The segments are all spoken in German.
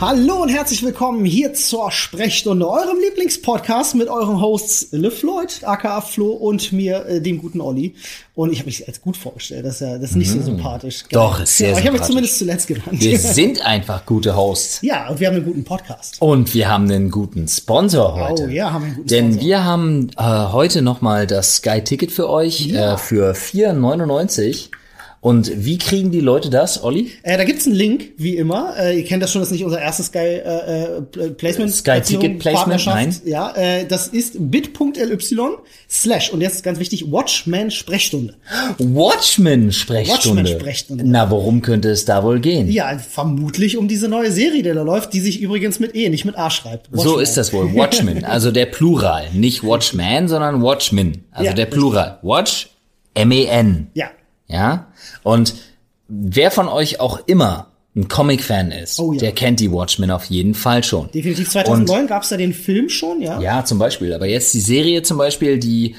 Hallo und herzlich willkommen hier zur Sprechstunde, eurem Lieblingspodcast mit euren Hosts Le Floyd, aka Flo und mir, äh, dem guten Olli. Und ich habe mich als gut vorgestellt, das ist ja das ist nicht so sympathisch. Doch, ist sehr ja, aber Ich habe mich zumindest zuletzt genannt. Wir sind einfach gute Hosts. ja, und wir haben einen guten Podcast. Und wir haben einen guten Sponsor heute. Oh ja, haben wir einen guten Denn Sponsor. wir haben äh, heute nochmal das Sky-Ticket für euch Ja. äh, für 4,99. Und wie kriegen die Leute das, Olli? Äh, da gibt's einen Link, wie immer. Äh, ihr kennt das schon, das ist nicht unser erstes Sky äh, äh, Placement. Sky Ticket Placement, Partnerschaft. Ja, äh, das ist bit.ly slash und jetzt ganz wichtig Watchman Sprechstunde. Watchmen-Sprechstunde. Watchmen-Sprechstunde. Na, worum könnte es da wohl gehen? Ja, vermutlich um diese neue Serie, die da läuft, die sich übrigens mit E, nicht mit A schreibt. So Watchmen. ist das wohl. Watchmen, also der Plural. Nicht Watchman, sondern Watchmen. Also Ja, der Plural. Watch, M-E-N. Ja. Ja? Und wer von euch auch immer ein Comic-Fan ist, Oh ja. der kennt die Watchmen auf jeden Fall schon. Definitiv 2009 gab's da den Film schon, ja. Ja, zum Beispiel. Aber jetzt die Serie zum Beispiel, die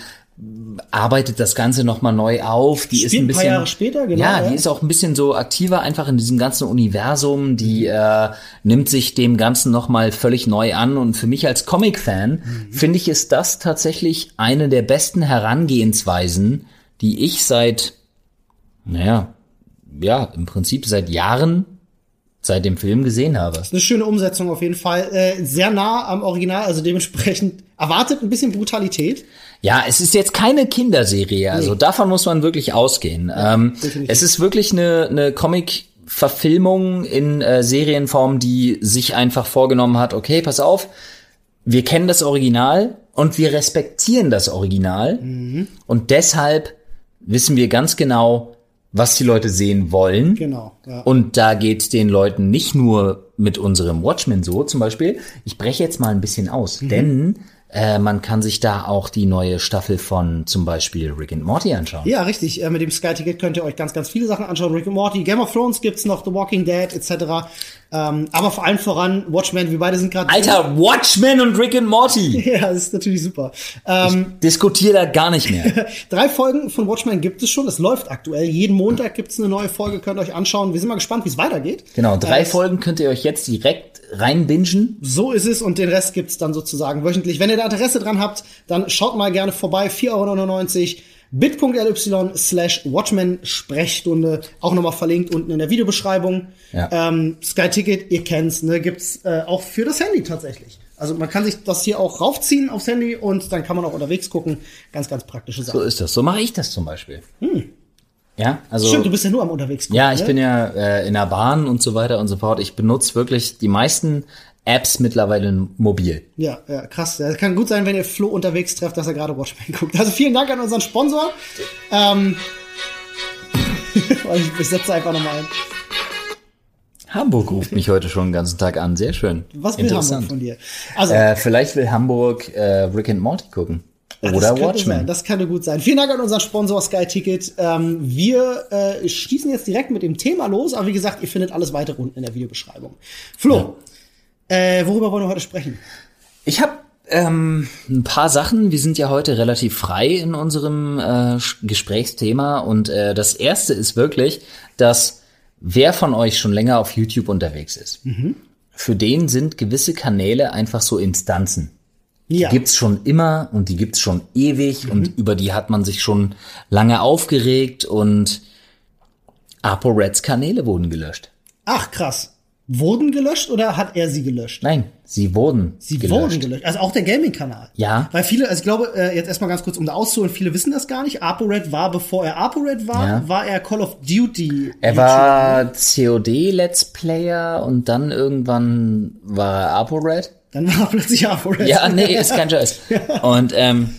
arbeitet das Ganze nochmal neu auf. Die ist Spielt ein ein paar bisschen, Jahre später, genau, Ja, ja. die ist auch ein bisschen so aktiver einfach in diesem ganzen Universum. Die äh, nimmt sich dem Ganzen nochmal völlig neu an. Und für mich als Comic-Fan Mhm. finde ich, ist das tatsächlich eine der besten Herangehensweisen, die ich seit, naja, ja, im Prinzip seit Jahren seit dem Film gesehen habe. Eine schöne Umsetzung auf jeden Fall. Äh, sehr nah am Original, also dementsprechend erwartet ein bisschen Brutalität. Ja, es ist jetzt keine Kinderserie, also davon muss man wirklich ausgehen. ähm, definitiv. es ist wirklich eine, eine Comic-Verfilmung in äh, Serienform, die sich einfach vorgenommen hat, okay, pass auf, wir kennen das Original und wir respektieren das Original Mhm. und deshalb wissen wir ganz genau, was die Leute sehen wollen. Genau. Ja. Und da geht den Leuten nicht nur mit unserem Watchmen so, zum Beispiel. Ich breche jetzt mal ein bisschen aus, Mhm. denn äh, man kann sich da auch die neue Staffel von zum Beispiel Rick and Morty anschauen. Ja, richtig. Äh, mit dem Sky-Ticket könnt ihr euch ganz, ganz viele Sachen anschauen. Rick and Morty, Game of Thrones gibt's noch, The Walking Dead etc. Ähm, aber vor allem voran Watchmen, wir beide sind gerade. Alter, Watchmen und Rick and Morty! Ja, das ist natürlich super. Ähm, Diskutier da gar nicht mehr. drei Folgen von Watchmen gibt es schon. Es läuft aktuell. Jeden Montag gibt's eine neue Folge, könnt ihr euch anschauen. Wir sind mal gespannt, wie es weitergeht. Genau, drei Äh, Folgen könnt ihr euch jetzt direkt reinbingen. So ist es und den Rest gibt's dann sozusagen wöchentlich. Wenn ihr da Interesse dran habt, dann schaut mal gerne vorbei. 4,99 Euro. bit.ly slash Watchmen Sprechstunde. Auch nochmal verlinkt unten in der Videobeschreibung. Ja. Ähm, Sky Ticket, ihr kennt's, ne, gibt's äh, auch für das Handy tatsächlich. Also man kann sich das hier auch raufziehen aufs Handy und dann kann man auch unterwegs gucken. Ganz, ganz praktische Sache. So ist das. So mache ich das zum Beispiel. Ja, also. Stimmt, du bist ja nur am unterwegs gucken. Ja, ich ne? bin ja äh, in der Bahn und so weiter und so fort. Ich benutze wirklich die meisten Apps mittlerweile mobil. Ja, ja, krass. Ja, kann gut sein, wenn ihr Flo unterwegs trefft, dass er gerade Watchmen guckt. Also vielen Dank an unseren Sponsor. Ähm, ich, ich setze einfach nochmal ein. Hamburg ruft mich heute schon den ganzen Tag an. Sehr schön. Was will Hamburg von dir? Also, Äh, vielleicht will Hamburg äh, Rick and Morty gucken. Das Oder Sein. Watchmen. Das könnte gut sein. Vielen Dank an unseren Sponsor Sky Ticket. Ähm, wir äh, schließen jetzt direkt mit dem Thema los, aber wie gesagt, ihr findet alles weitere unten in der Videobeschreibung. Flo, äh, worüber wollen wir heute sprechen? Ich habe ähm, ein paar Sachen. Wir sind ja heute relativ frei in unserem äh, Gesprächsthema. Und äh, das erste ist wirklich, dass wer von euch schon länger auf YouTube unterwegs ist, für den sind gewisse Kanäle einfach so Instanzen. Ja, Die gibt's schon immer und die gibt's schon ewig und über die hat man sich schon lange aufgeregt und ApoReds Kanäle wurden gelöscht. ach krass. Wurden gelöscht oder hat er sie gelöscht? Nein, sie wurden Sie gelöscht. wurden gelöscht. Also auch der Gaming-Kanal. Ja. Weil viele, also ich glaube, äh, jetzt erstmal ganz kurz, um da auszuholen, viele wissen das gar nicht. ApoRed war, bevor er ApoRed war, Ja. war er Call of Duty. Er war COD-Let's Player und dann irgendwann war er ApoRed. Dann war plötzlich ApoRed. Ja, nee, ist kein Scheiß. Und ähm,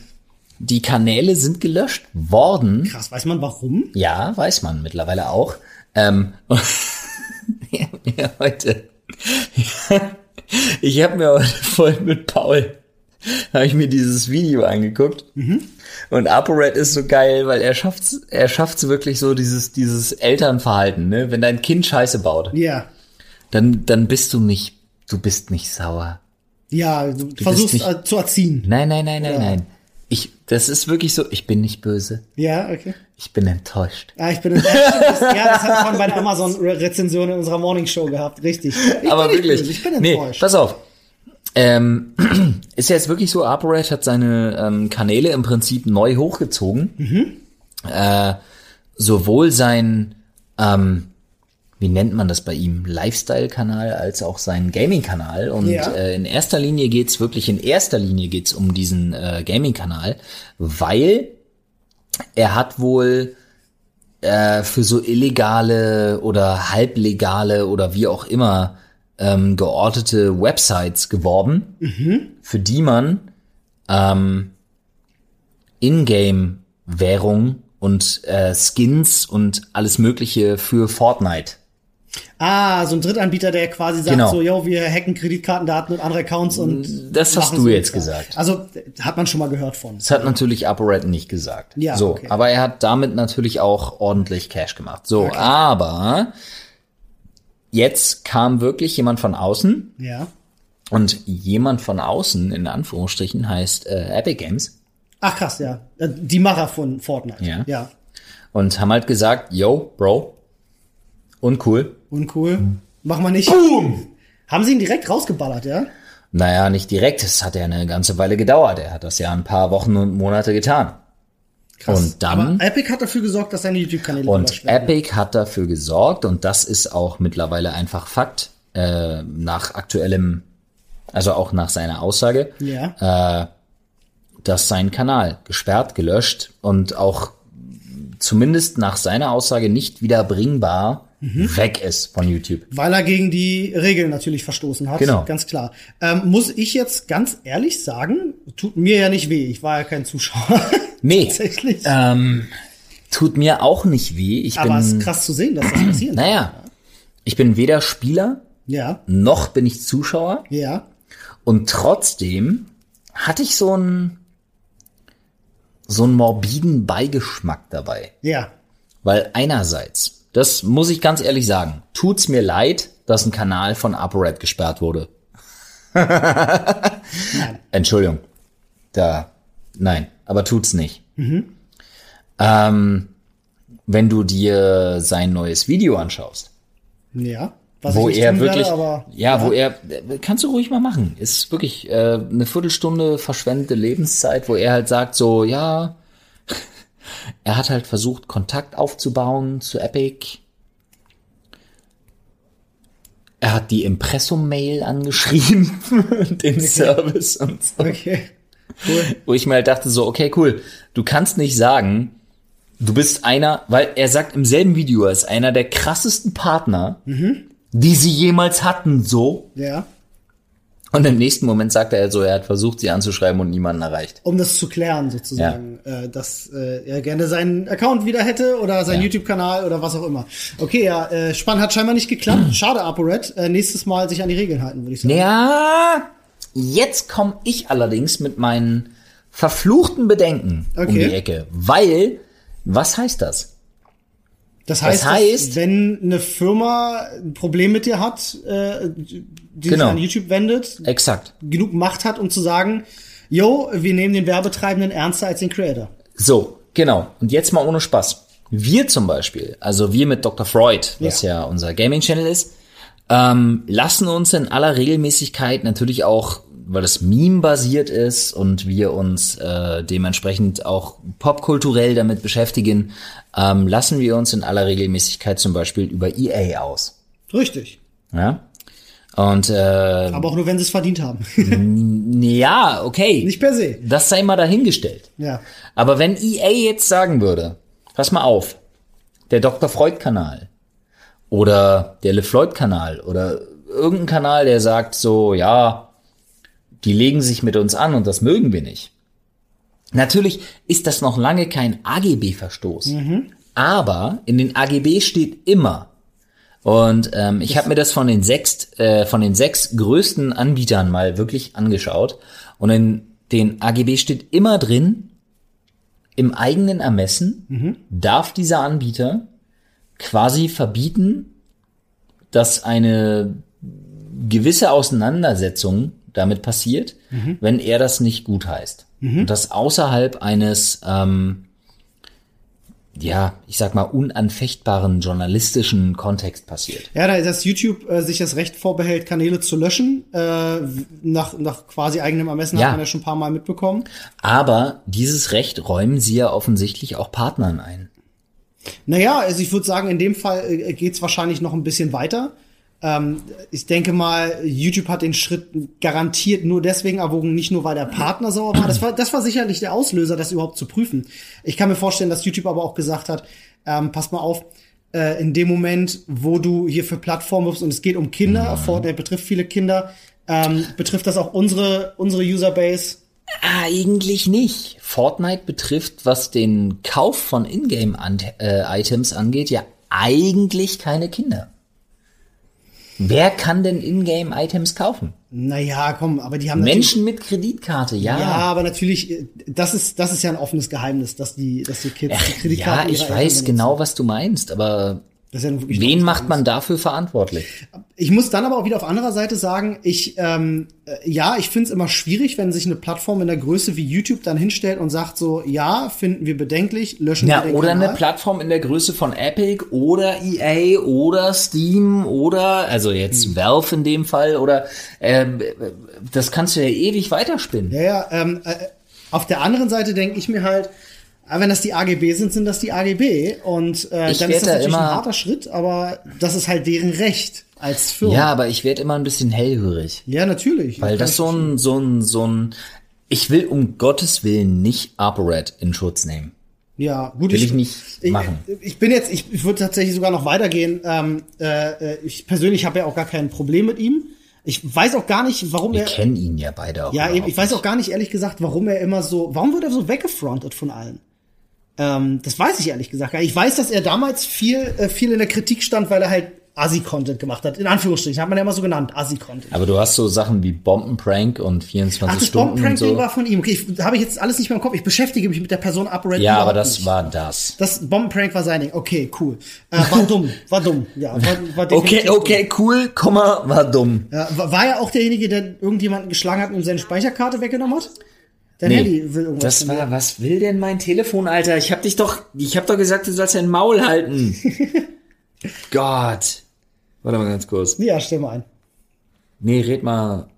die Kanäle sind gelöscht worden. Krass, weiß man warum? Ja, weiß man mittlerweile auch. Ähm, mir heute, ich habe mir heute voll mit Paul, habe ich mir dieses Video angeguckt. Und ApoRed ist so geil, weil er schafft's, er schafft's wirklich so dieses, dieses Elternverhalten, ne? Wenn dein Kind Scheiße baut, Ja. dann, dann bist du nicht, du bist nicht sauer. Ja, du, versuchst nicht- äh, zu erziehen. Nein, nein, nein, nein, Ja. nein. Ich, das ist wirklich so, ich bin nicht böse. Ja, okay. Ich bin enttäuscht. Ja, ich bin das, ja, das hat schon bei der Amazon-Rezension in unserer Morning Show gehabt, richtig. Ich Aber wirklich. böse, ich bin nee, enttäuscht. pass auf. Ähm, ist jetzt wirklich so, ApoRed hat seine ähm, Kanäle im Prinzip neu hochgezogen. Mhm. Äh, sowohl sein, ähm, wie nennt man das bei ihm, Lifestyle-Kanal als auch seinen Gaming-Kanal. Und Ja. äh, in erster Linie geht's wirklich, in erster Linie geht's um diesen äh, Gaming-Kanal, weil er hat wohl äh, für so illegale oder halblegale oder wie auch immer ähm, geortete Websites geworben, für die man ähm, Ingame-Währung und äh, Skins und alles Mögliche für Fortnite. Ah, so ein Drittanbieter, der quasi sagt Genau. so, yo, wir hacken Kreditkartendaten und andere Accounts und Das hast du jetzt gesagt. Also hat man schon mal gehört von. Das hat natürlich ApoRed nicht gesagt. Ja, so, okay. aber er hat damit natürlich auch ordentlich Cash gemacht. So, aber jetzt kam wirklich jemand von außen Ja. und jemand von außen in Anführungsstrichen heißt äh, Epic Games Ach krass, ja. Äh, Die Macher von Fortnite. Ja. Ja. und haben halt gesagt, yo, Bro, uncool. Uncool. Mach mal nicht. Boom! Haben sie ihn direkt rausgeballert, ja? Naja, nicht direkt, es hat ja eine ganze Weile gedauert. Er hat das ja ein paar Wochen und Monate getan. Krass. Und dann- Aber Epic hat dafür gesorgt, dass seine YouTube-Kanäle Und. Epic hat dafür gesorgt, und das ist auch mittlerweile einfach Fakt, äh, nach aktuellem, also auch nach seiner Aussage, Ja. dass sein Kanal gesperrt, gelöscht und auch zumindest nach seiner Aussage nicht wieder bringbar Mhm. weg ist von YouTube. Weil er gegen die Regeln natürlich verstoßen hat. Genau. Ganz klar. Ähm, muss ich jetzt ganz ehrlich sagen, tut mir ja nicht weh. Ich war ja kein Zuschauer. Nee, Tatsächlich. ähm, tut mir auch nicht weh. Ich Aber es ist krass zu sehen, dass das passiert. naja, ich bin weder Spieler, Ja. noch bin ich Zuschauer. Ja. Und trotzdem hatte ich so einen so einen morbiden Beigeschmack dabei. Ja. Weil einerseits, das muss ich ganz ehrlich sagen, tut's mir leid, dass ein Kanal von ApoRed gesperrt wurde. Entschuldigung. Da, nein, aber tut's nicht. Ähm, wenn du dir sein neues Video anschaust, Ja. Was wo er wirklich, Werde, aber, ja, wo er, kannst du ruhig mal machen. Ist wirklich äh, eine Viertelstunde verschwendete Lebenszeit, wo er halt sagt so, ja, er hat halt versucht Kontakt aufzubauen zu Epic. Er hat die Impressum-Mail angeschrieben, den Service und so. Okay. Cool. Wo ich mir halt dachte so, okay, cool, du kannst nicht sagen, du bist einer, weil er sagt im selben Video, er ist einer der krassesten Partner, die sie jemals hatten, so. Ja. Und im nächsten Moment sagt er so, er hat versucht, sie anzuschreiben und niemanden erreicht. Um das zu klären, sozusagen, äh, dass äh, er gerne seinen Account wieder hätte oder seinen Ja. YouTube-Kanal oder was auch immer. Okay, ja, äh, spannend hat scheinbar nicht geklappt. Schade, ApoRed. Äh, nächstes Mal sich an die Regeln halten, würde ich sagen. Ja, jetzt komme ich allerdings mit meinen verfluchten Bedenken um Okay. die Ecke. Weil, was heißt das? Das heißt, Das heißt- dass, wenn eine Firma ein Problem mit dir hat, äh, die Genau. sich an YouTube wendet, Exakt. genug Macht hat, um zu sagen, yo, wir nehmen den Werbetreibenden ernster als den Creator. So, genau. Und jetzt mal ohne Spaß. Wir zum Beispiel, also wir mit Dr. Freud, was ja, unser Gaming-Channel ist, ähm, lassen uns in aller Regelmäßigkeit natürlich auch, weil es Meme-basiert ist und wir uns äh, dementsprechend auch popkulturell damit beschäftigen, ähm, lassen wir uns in aller Regelmäßigkeit zum Beispiel über EA aus. Richtig. Ja? Und äh, Aber auch nur, wenn sie es verdient haben. ja, okay. nicht per se. Das sei mal dahingestellt. Ja. Aber wenn EA jetzt sagen würde, pass mal auf, der Dr. Freud-Kanal oder der LeFloid-Kanal oder irgendein Kanal, der sagt so, ja, die legen sich mit uns an und das mögen wir nicht. Natürlich ist das noch lange kein AGB-Verstoß. Aber in den AGB steht immer, und ähm, ich habe mir das von den sechs, äh, von den sechs größten Anbietern mal wirklich angeschaut. Und in den AGB steht immer drin, im eigenen Ermessen darf dieser Anbieter quasi verbieten, dass eine gewisse Auseinandersetzung damit passiert, wenn er das nicht gut heißt. Und das außerhalb eines ähm, ja, ich sag mal, unanfechtbaren journalistischen Kontext passiert. Ja, da dass YouTube äh, sich das Recht vorbehält, Kanäle zu löschen, äh, nach, nach quasi eigenem Ermessen Ja. hat man ja schon ein paar Mal mitbekommen. Aber dieses Recht räumen sie ja offensichtlich auch Partnern ein. Naja, also ich würde sagen, in dem Fall äh, geht's wahrscheinlich noch ein bisschen weiter. Ähm, ich denke mal, YouTube hat den Schritt garantiert nur deswegen erwogen, nicht nur weil der Partner sauer war. Das war, das war sicherlich der Auslöser, das überhaupt zu prüfen. Ich kann mir vorstellen, dass YouTube aber auch gesagt hat, ähm, pass mal auf, äh, in dem Moment, wo du hier für Plattformen wirfst und es geht um Kinder, Fortnite betrifft viele Kinder, ähm, betrifft das auch unsere, unsere Userbase. Eigentlich nicht. Fortnite betrifft, was den Kauf von Ingame-Items angeht, ja eigentlich keine Kinder. Wer kann denn Ingame-Items kaufen? Naja, komm, aber die haben Menschen mit Kreditkarte, ja. Ja, aber natürlich, äh, das ist, das ist ja ein offenes Geheimnis, dass die, dass die Kids die ja, Kreditkarten ich weiß benutzen. genau, was du meinst, aber Wen macht man dafür verantwortlich? Ich muss dann aber auch wieder auf anderer Seite sagen, ich, ähm, äh, ja, ich finde es immer schwierig, wenn sich eine Plattform in der Größe wie YouTube dann hinstellt und sagt so, ja, finden wir bedenklich, löschen Ja, wir den oder Kanal. eine Plattform in der Größe von Epic oder EA oder Steam oder, also jetzt Hm. Valve in dem Fall oder, ähm, das kannst du ja ewig weiterspinnen. Ja, ja, ähm, äh, auf der anderen Seite denke ich mir halt, äh, wenn das die AGB sind, sind das die AGB und äh, Ich dann ist das da natürlich ein immer- harter Schritt, aber das ist halt deren Recht als Firma. Ja, aber ich werde immer ein bisschen hellhörig. ja natürlich. Weil das so ein, so ein, so ein, ich will um Gottes Willen nicht ApoRed in Schutz nehmen. Ja, gut. Will ich nicht machen. Ich, ich bin jetzt, ich, ich würde tatsächlich sogar noch weitergehen. Ähm, äh, ich persönlich habe ja auch gar kein Problem mit ihm. Ich weiß auch gar nicht, warum Wir er. kennen ihn ja beide auch. Ja, eben, ich weiß auch gar nicht ehrlich gesagt, warum er immer so, warum wird er so weggefrontet von allen? Ähm, das weiß ich ehrlich gesagt. gar nicht. Ich weiß, dass er damals viel, äh, viel in der Kritik stand, weil er halt Assi-Content gemacht hat. In Anführungsstrichen hat man ja immer so genannt, Assi-Content. Aber du hast so Sachen wie Bombenprank und 24 Ach, das Stunden und Bombenprank-Ding so. war von ihm. Okay, habe ich jetzt alles nicht mehr im Kopf. Ich beschäftige mich mit der Person Upred Ja, aber das nicht. war das. Das Bombenprank war sein Ding. Okay, cool. Äh, war dumm, war dumm. Ja, war, war Okay, okay, cool, Komma, war dumm. Ja, war, war er auch derjenige, der irgendjemanden geschlagen hat und seine Speicherkarte weggenommen hat? Dein Nee, Handy will irgendwas. das war, was will denn mein Telefon, Alter? Ich hab dich doch, ich hab doch gesagt, du sollst dein Maul halten. Gott. Warte mal ganz kurz. Ja, stell mal ein. Nee, red mal,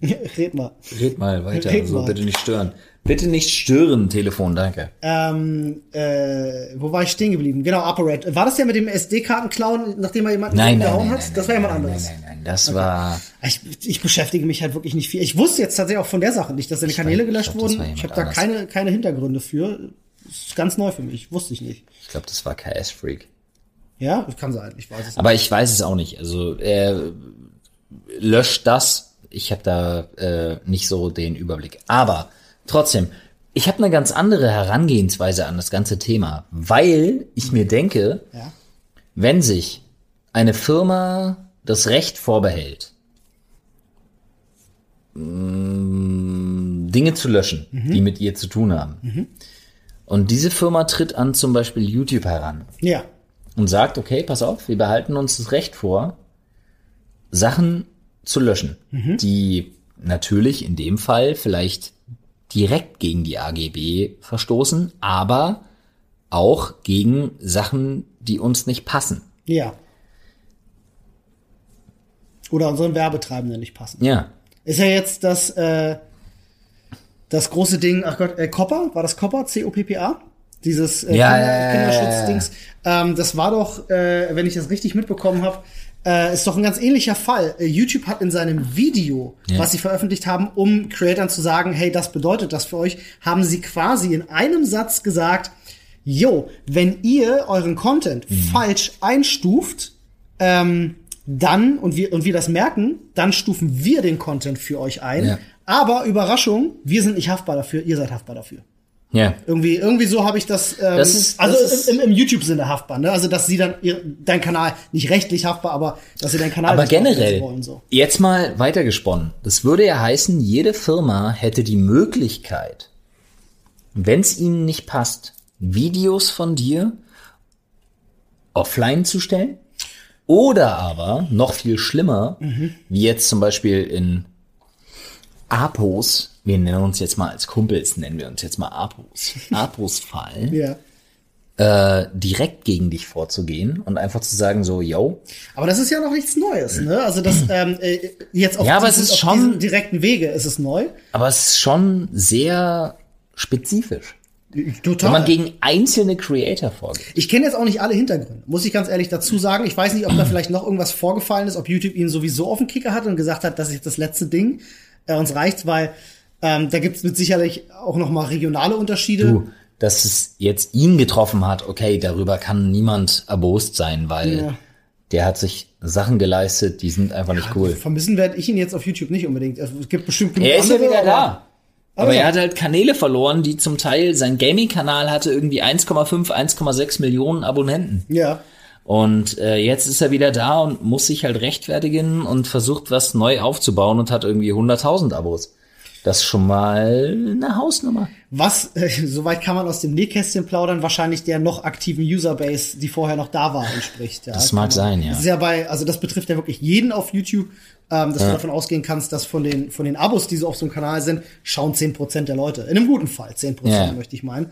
Red mal. red mal weiter. Red so, mal. bitte nicht stören. Bitte nicht stören, Telefon, danke. Ähm, äh, wo war ich stehen geblieben? Genau, Operate. War das der mit dem SD-Karten-Klauen, nachdem er jemanden Nein, nein, nein, hat? nein, das war nein, jemand nein, anderes. Nein, nein, nein, das war, Ich, ich beschäftige mich halt wirklich nicht viel. Ich wusste jetzt tatsächlich auch von der Sache nicht, dass seine Kanäle gelöscht glaub, wurden. Ich habe da anders. keine, keine Hintergründe für. Das ist ganz neu für mich. Wusste ich nicht. ich glaube, das war KS Freak. Ja, kann sein. Ich weiß es nicht. Aber ich weiß es auch nicht. Also er löscht das. Ich habe da äh, nicht so den Überblick. Aber trotzdem, ich habe eine ganz andere Herangehensweise an das ganze Thema, weil ich mir denke, Ja. wenn sich eine Firma das Recht vorbehält, mh, Dinge zu löschen, die mit ihr zu tun haben, und diese Firma tritt an zum Beispiel YouTube heran Ja. und sagt, okay, pass auf, wir behalten uns das Recht vor, Sachen zu löschen, die natürlich in dem Fall vielleicht direkt gegen die AGB verstoßen, aber auch gegen Sachen, die uns nicht passen. Ja. Oder unseren Werbetreibenden nicht passen. Ja. Ist ja jetzt das, äh, das große Ding, ach Gott, äh, Copper, war das Copper, C-O-P-P-A? Dieses äh, Ja, Kinder, ja, ja, Kinderschutzdings. Ähm, das war doch, äh, wenn ich das richtig mitbekommen habe, äh, ist doch ein ganz ähnlicher Fall. Äh, YouTube hat in seinem Video, Ja. was sie veröffentlicht haben, um Creatern zu sagen, hey, das bedeutet das für euch, haben sie quasi in einem Satz gesagt, yo, wenn ihr euren Content Mhm. falsch einstuft, ähm, dann, und wir, und wir das merken, dann stufen wir den Content für euch ein. Ja. Aber Überraschung, wir sind nicht haftbar dafür, ihr seid haftbar dafür. Ja. Irgendwie, irgendwie so habe ich das, ähm, Das ist- also das ist- im, im YouTube-Sinne haftbar, ne? Also dass sie dann ihr, dein Kanal nicht rechtlich haftbar, aber dass sie deinen Kanal Aber generell, wollen, so. jetzt mal weitergesponnen. Das würde ja heißen, jede Firma hätte die Möglichkeit, wenn es ihnen nicht passt, Videos von dir offline zu stellen. Oder aber, noch viel schlimmer, wie jetzt zum Beispiel in Apos, wir nennen uns jetzt mal als Kumpels, nennen wir uns jetzt mal Apos, Apos Fall, Ja. äh, direkt gegen dich vorzugehen und einfach zu sagen so, yo. Aber das ist ja noch nichts Neues, ne? Also das ähm, äh, jetzt auf, Ja, aber es diesen, ist auf schon- direkten Wege ist es neu. Aber es ist schon sehr spezifisch. Total. Wenn man gegen einzelne Creator vorgeht. Ich kenne jetzt auch nicht alle Hintergründe, muss ich ganz ehrlich dazu sagen. Ich weiß nicht, ob da vielleicht noch irgendwas vorgefallen ist, ob YouTube ihn sowieso auf den Kicker hat und gesagt hat, das ist jetzt das letzte Ding. Äh, uns reicht's, weil ähm, da gibt's mit sicherlich auch noch mal regionale Unterschiede. Du, dass es jetzt ihn getroffen hat, okay, darüber kann niemand erbost sein, weil Ja. der hat sich Sachen geleistet, die sind einfach nicht cool. Vermissen werde ich ihn jetzt auf YouTube nicht unbedingt. Es gibt bestimmt genug Er ist ja andere, wieder aber- da. Aber Aber ja. er hat halt Kanäle verloren, die zum Teil, sein Gaming-Kanal hatte irgendwie 1,5, 1,6 Millionen Abonnenten. Ja. Und äh, jetzt ist er wieder da und muss sich halt rechtfertigen und versucht was neu aufzubauen und hat irgendwie 100.000 Abos. Das ist schon mal eine Hausnummer. Was, äh, soweit kann man aus dem Nähkästchen plaudern, wahrscheinlich der noch aktiven Userbase, die vorher noch da war, entspricht. Ja, Das kann mag man- sein, ja. Das ist ja bei, also das betrifft ja wirklich jeden auf YouTube, ähm, dass du davon ausgehen kannst, dass von den, von den Abos, die so auf so einem Kanal sind, schauen 10% der Leute. In einem guten Fall 10%, Ja. möchte ich meinen.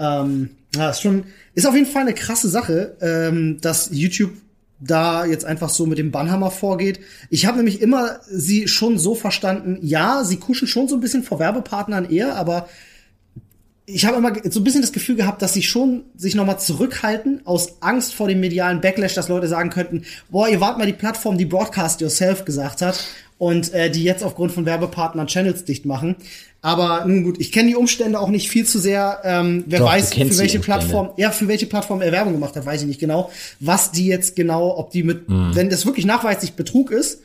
Ähm, ja, ist schon, ist auf jeden Fall eine krasse Sache, ähm, dass YouTube da jetzt einfach so mit dem Bannhammer vorgeht. Ich habe nämlich immer sie schon so verstanden, ja, sie kuschen schon so ein bisschen vor Werbepartnern eher, aber ich habe immer so ein bisschen das Gefühl gehabt, dass sie schon sich nochmal zurückhalten aus Angst vor dem medialen Backlash, dass Leute sagen könnten, boah, ihr wart mal die Plattform, die Broadcast Yourself gesagt hat und äh, die jetzt aufgrund von Werbepartnern Channels dicht machen. Aber nun gut, ich kenne die Umstände auch nicht viel zu sehr. Ähm, wer Doch, weiß, für welche. Plattform, ja, für welche Plattform er Werbung gemacht hat, weiß ich nicht genau. Was die jetzt genau, ob die mit, Mhm. wenn das wirklich nachweislich Betrug ist,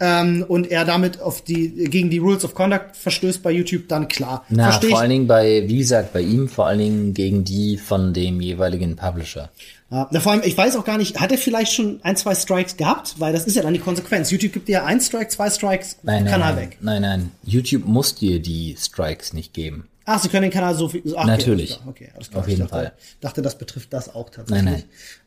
ähm, und er damit auf die gegen die Rules of Conduct verstößt bei YouTube, dann klar. Na, Versteh vor ich. allen Dingen bei, wie gesagt, bei ihm vor allen Dingen gegen die von dem jeweiligen Publisher. Ja, na, vor allem, ich weiß auch gar nicht, hat er vielleicht schon ein, zwei Strikes gehabt? Weil das ist ja dann die Konsequenz. YouTube gibt dir ja ein Strike, zwei Strikes, Nein, nein, Kanal nein, weg. nein, nein. YouTube muss dir die Strikes nicht geben. Ach, sie können den Kanal so viel. Ach, okay, Natürlich. klar, Okay, alles klar. Auf Ich jeden dachte, Fall. Dachte, das betrifft das auch tatsächlich. Nein,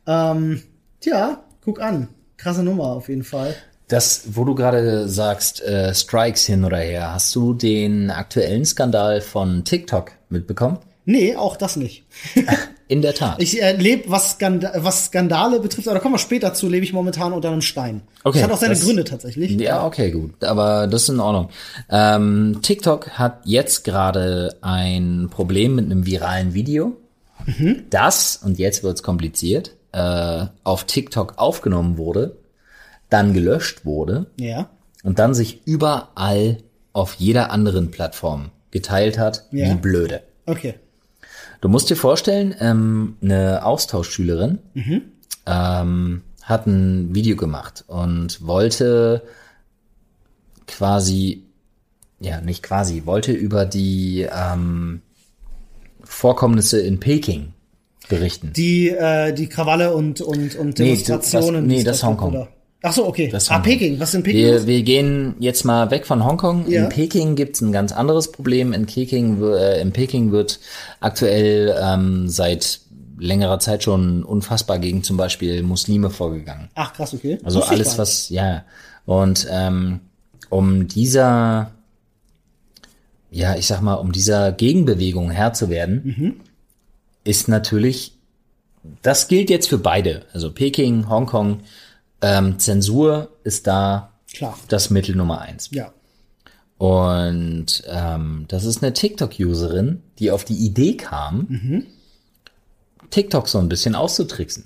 Ähm, tja, guck an. Krasse Nummer auf jeden Fall. Das, wo du gerade sagst, äh, Strikes hin oder her, hast du den aktuellen Skandal von TikTok mitbekommen? Nee, auch das nicht. In der Tat. Ich äh, lebe, was, Skanda was Skandale betrifft, aber da kommen wir später zu, lebe ich momentan unter einem Stein. Okay, das hat auch seine das- Gründe tatsächlich. Ja, okay, gut. Aber das ist in Ordnung. Ähm, TikTok hat jetzt gerade ein Problem mit einem viralen Video, das, und jetzt wird's kompliziert, äh, auf TikTok aufgenommen wurde, dann gelöscht wurde Ja. und dann sich überall auf jeder anderen Plattform geteilt hat, Ja. wie blöde. Okay. Du musst dir vorstellen, ähm, eine Austauschschülerin ähm, hat ein Video gemacht und wollte quasi, ja, nicht quasi, wollte über die ähm, Vorkommnisse in Peking berichten. Die, äh, die Krawalle und, und, und Nee, Demonstrationen. das- nee, das dort gibt, Hongkong. oder? Ach so, okay. Das ah. Peking. Was ist in Peking? Wir, wir gehen jetzt mal weg von Hongkong. Ja. In Peking gibt's ein ganz anderes Problem. In Peking, äh, in Peking wird aktuell ähm, seit längerer Zeit schon unfassbar gegen zum Beispiel Muslime vorgegangen. Ach, krass, okay. Also ich alles, was, ja. Und ähm, um dieser, ja, ich sag mal, um dieser Gegenbewegung Herr zu werden, Mhm. ist natürlich, das gilt jetzt für beide. Also Peking, Hongkong, ähm, Zensur ist da Klar. das Mittel Nummer eins. Ja. Und ähm, das ist eine TikTok-Userin, die auf die Idee kam, Mhm. TikTok so ein bisschen auszutricksen.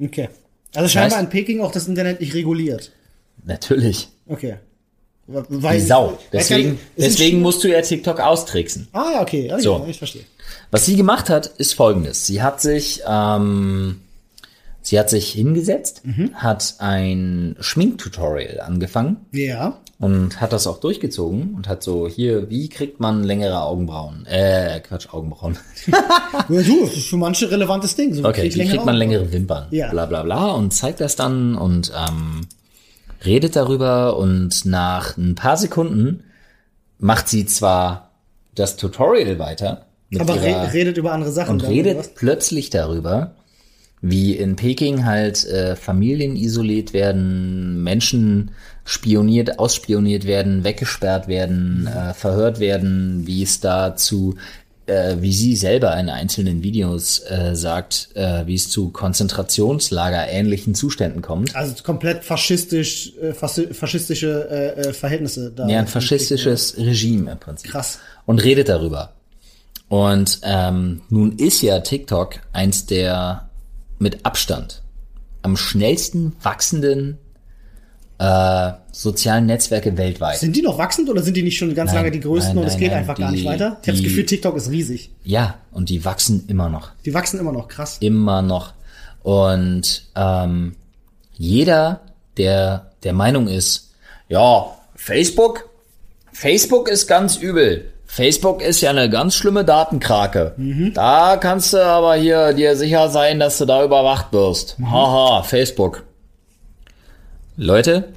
Okay. Also scheinbar heißt- in Peking auch das Internet nicht reguliert. Natürlich. Okay. Weil, Sau. Deswegen, deswegen musst du ja TikTok austricksen. Ah, ja, okay. Ja, So. ich verstehe. Was sie gemacht hat, ist folgendes. Sie hat sich, ähm, sie hat sich hingesetzt, Mhm. hat ein Schminktutorial angefangen Ja. und hat das auch durchgezogen und hat so, hier, wie kriegt man längere Augenbrauen? Äh, Quatsch, Augenbrauen. ja du, das ist für manche relevantes Ding. So, Okay, wie kriegt man längere Wimpern? Ja. Bla bla bla und zeigt das dann und ähm, redet darüber und nach ein paar Sekunden macht sie zwar das Tutorial weiter Aber re redet über andere Sachen. und redet plötzlich darüber, wie in Peking halt äh, Familien isoliert werden, Menschen spioniert, ausspioniert werden, weggesperrt werden, äh, verhört werden, wie es da zu äh, wie sie selber in einzelnen Videos äh, sagt, äh, wie es zu Konzentrationslager ähnlichen Zuständen kommt. Also komplett faschistisch, äh, faschi- faschistische äh, äh, Verhältnisse da. Ja, ein faschistisches Regime im Prinzip. Krass. Und redet darüber. Und ähm, nun ist ja TikTok eins der mit Abstand am schnellsten wachsenden äh, sozialen Netzwerke weltweit. Sind die noch wachsend oder sind die nicht schon ganz Nein, lange die größten nein, und es nein, geht nein, einfach gar die- nicht weiter? Ich habe das Gefühl, TikTok ist riesig. Ja, und die wachsen immer noch. Die wachsen immer noch krass. Immer noch. Und ähm, jeder, der der Meinung ist, ja, Facebook, Facebook ist ganz übel. Facebook ist ja eine ganz schlimme Datenkrake. Da kannst du aber hier dir sicher sein, dass du da überwacht wirst. Haha, Facebook. Leute,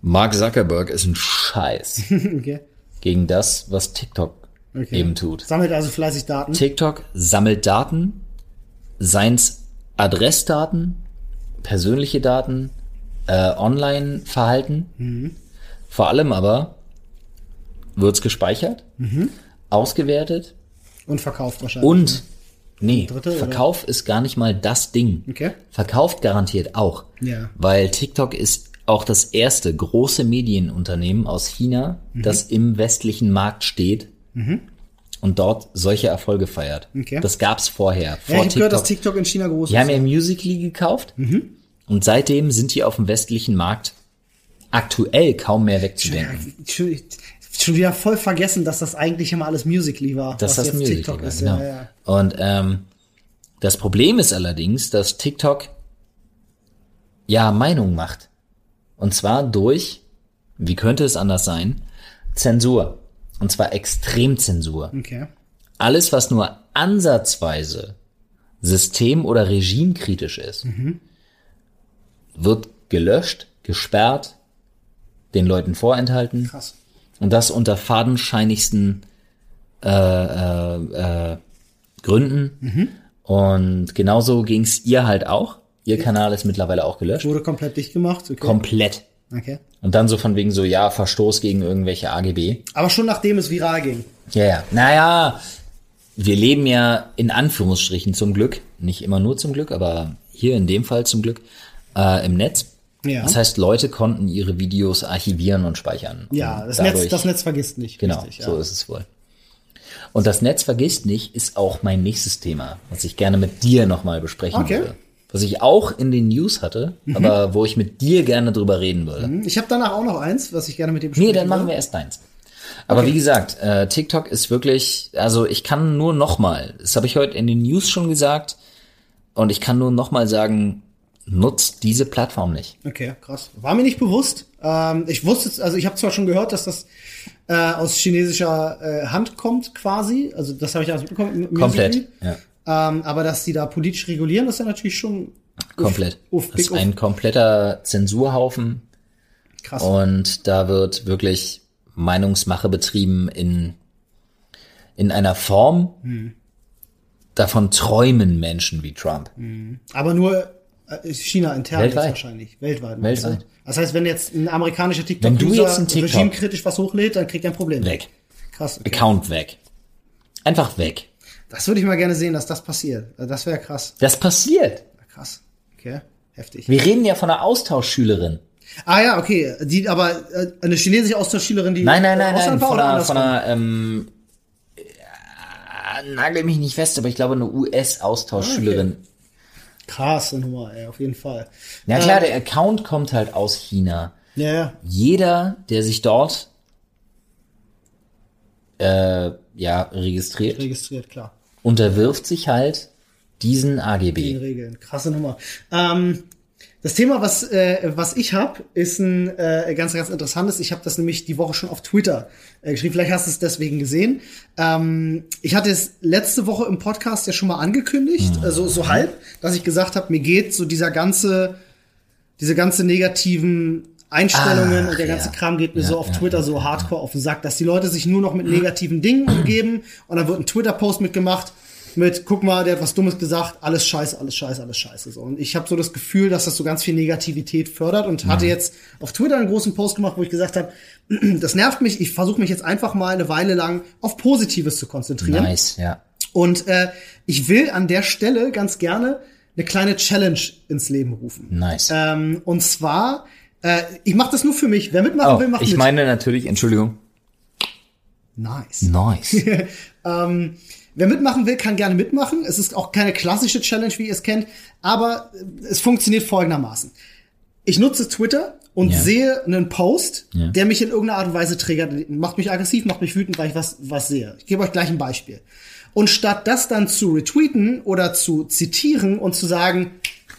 Mark Zuckerberg ist ein Scheiß okay. gegen das, was TikTok okay. eben tut. Sammelt also fleißig Daten. TikTok sammelt Daten, seins Adressdaten, persönliche Daten, äh, Online-Verhalten. Vor allem aber wird's gespeichert, ausgewertet Und verkauft wahrscheinlich. und nee, Dritte, oder? Verkauf ist gar nicht mal das Ding. Okay. Verkauft garantiert auch. Ja. Weil TikTok ist auch das erste große Medienunternehmen aus China, Mhm. das im westlichen Markt steht und dort solche Erfolge feiert. Okay. Das gab's vorher. Vor Ja, ich habe gehört, dass TikTok. TikTok in China groß Die haben ist. ja Musical.ly gekauft Mhm. und seitdem sind die auf dem westlichen Markt aktuell kaum mehr wegzudenken. Schon, schon wieder voll vergessen, dass das eigentlich immer alles Musically war. dass das jetzt Musical TikTok war, ist. genau. Ja, ja. Und ähm, das Problem ist allerdings, dass TikTok ja Meinung macht. Und zwar durch, wie könnte es anders sein, Zensur. Und zwar Extremzensur. Okay. Alles, was nur ansatzweise system- oder regimekritisch ist, wird gelöscht, gesperrt, den Leuten vorenthalten. Krass. Und das unter fadenscheinigsten äh, äh, äh, Gründen. Und genauso ging's ihr halt auch. Ihr Kanal ist mittlerweile auch gelöscht. Wurde komplett dicht gemacht. Okay. Komplett. okay. Und dann so von wegen so, ja, Verstoß gegen irgendwelche AGB. Aber schon nachdem es viral ging. Ja, ja. Naja, wir leben ja in Anführungsstrichen zum Glück, nicht immer nur zum Glück, aber hier in dem Fall zum Glück, äh, im Netz. Ja. Das heißt, Leute konnten ihre Videos archivieren und speichern. Ja, Und das dadurch- Netz, das Netz vergisst nicht. Genau, Richtig, ja. so ist es wohl. Und das Netz vergisst nicht, ist auch mein nächstes Thema, was ich gerne mit dir nochmal besprechen Okay. würde. Was ich auch in den News hatte, aber wo ich mit dir gerne drüber reden würde. Ich habe danach auch noch eins, was ich gerne mit dir Nee, besprechen dann machen würde. wir erst deins. Aber wie gesagt, äh, TikTok ist wirklich, also ich kann nur nochmal, das habe ich heute in den News schon gesagt, und ich kann nur nochmal sagen, nutzt diese Plattform nicht. Okay, krass. War mir nicht bewusst. Ähm, ich wusste, also ich habe zwar schon gehört, dass das äh, aus chinesischer äh, Hand kommt quasi. Also das habe ich auch mitbekommen. Komplett. Ja, Ähm, aber dass die da politisch regulieren, ist ja natürlich schon komplett. uff, das ist uff. ein kompletter Zensurhaufen. krass. Und da wird wirklich Meinungsmache betrieben in, in einer Form, davon träumen Menschen wie Trump. Aber nur China intern jetzt Weltweit. wahrscheinlich. Weltweit. Weltweit. Das heißt, wenn jetzt ein amerikanischer TikTok-User TikTok- regimekritisch was hochlädt, dann kriegt er ein Problem. Weg. Krass. Okay. Account weg. Einfach weg. Das würde ich mal gerne sehen, dass das passiert. Also Das wäre krass. Das passiert. Krass. Okay. Heftig. Wir reden ja von einer Austauschschülerin. Ah ja, okay. Die, aber äh, eine chinesische Austauschschülerin, die Nein, nein, äh, nein, nein, war von oder einer, von einer ähm, äh, nagel mich nicht fest, aber ich glaube eine US-Austauschschülerin. Krasse Nummer, ey, auf jeden Fall. Ja klar, der Account kommt halt aus China. Ja, ja. Jeder, der sich dort äh, ja registriert, Registriert, klar. unterwirft sich halt diesen Den AGB. Regeln. Krasse Nummer. Ähm, das Thema, was, äh, was ich habe, ist ein äh, ganz, ganz interessantes. Ich habe das nämlich die Woche schon auf Twitter äh, geschrieben. Vielleicht hast du es deswegen gesehen. Ähm, ich hatte es letzte Woche im Podcast ja schon mal angekündigt, Mhm. also so halb, dass ich gesagt habe, mir geht so dieser ganze, diese ganze negativen Einstellungen Ach, und der ganze ja. Kram geht mir Ja, so auf ja, Twitter so hardcore auf den Sack, dass die Leute sich nur noch mit negativen Dingen umgeben und dann wird ein Twitter-Post mitgemacht. Mit, guck mal, der hat was Dummes gesagt, alles scheiße, alles scheiße, alles scheiße. So. Und ich habe so das Gefühl, dass das so ganz viel Negativität fördert und hatte jetzt auf Twitter einen großen Post gemacht, wo ich gesagt habe, das nervt mich, ich versuche mich jetzt einfach mal eine Weile lang auf Positives zu konzentrieren. Nice, ja. Und äh, ich will an der Stelle ganz gerne eine kleine Challenge ins Leben rufen. Nice. Ähm, und zwar, äh, ich mache das nur für mich. Wer mitmachen Oh, will, macht ich mit. meine natürlich, Entschuldigung. nice. Nice. Ähm, wer mitmachen will, kann gerne mitmachen. Es ist auch keine klassische Challenge, wie ihr es kennt, aber äh, es funktioniert folgendermaßen. Ich nutze Twitter und Ja. sehe einen Post, Ja. der mich in irgendeiner Art und Weise triggert, macht mich aggressiv, macht mich wütend, weil ich was, was sehe. Ich gebe euch gleich ein Beispiel. Und statt das dann zu retweeten oder zu zitieren und zu sagen,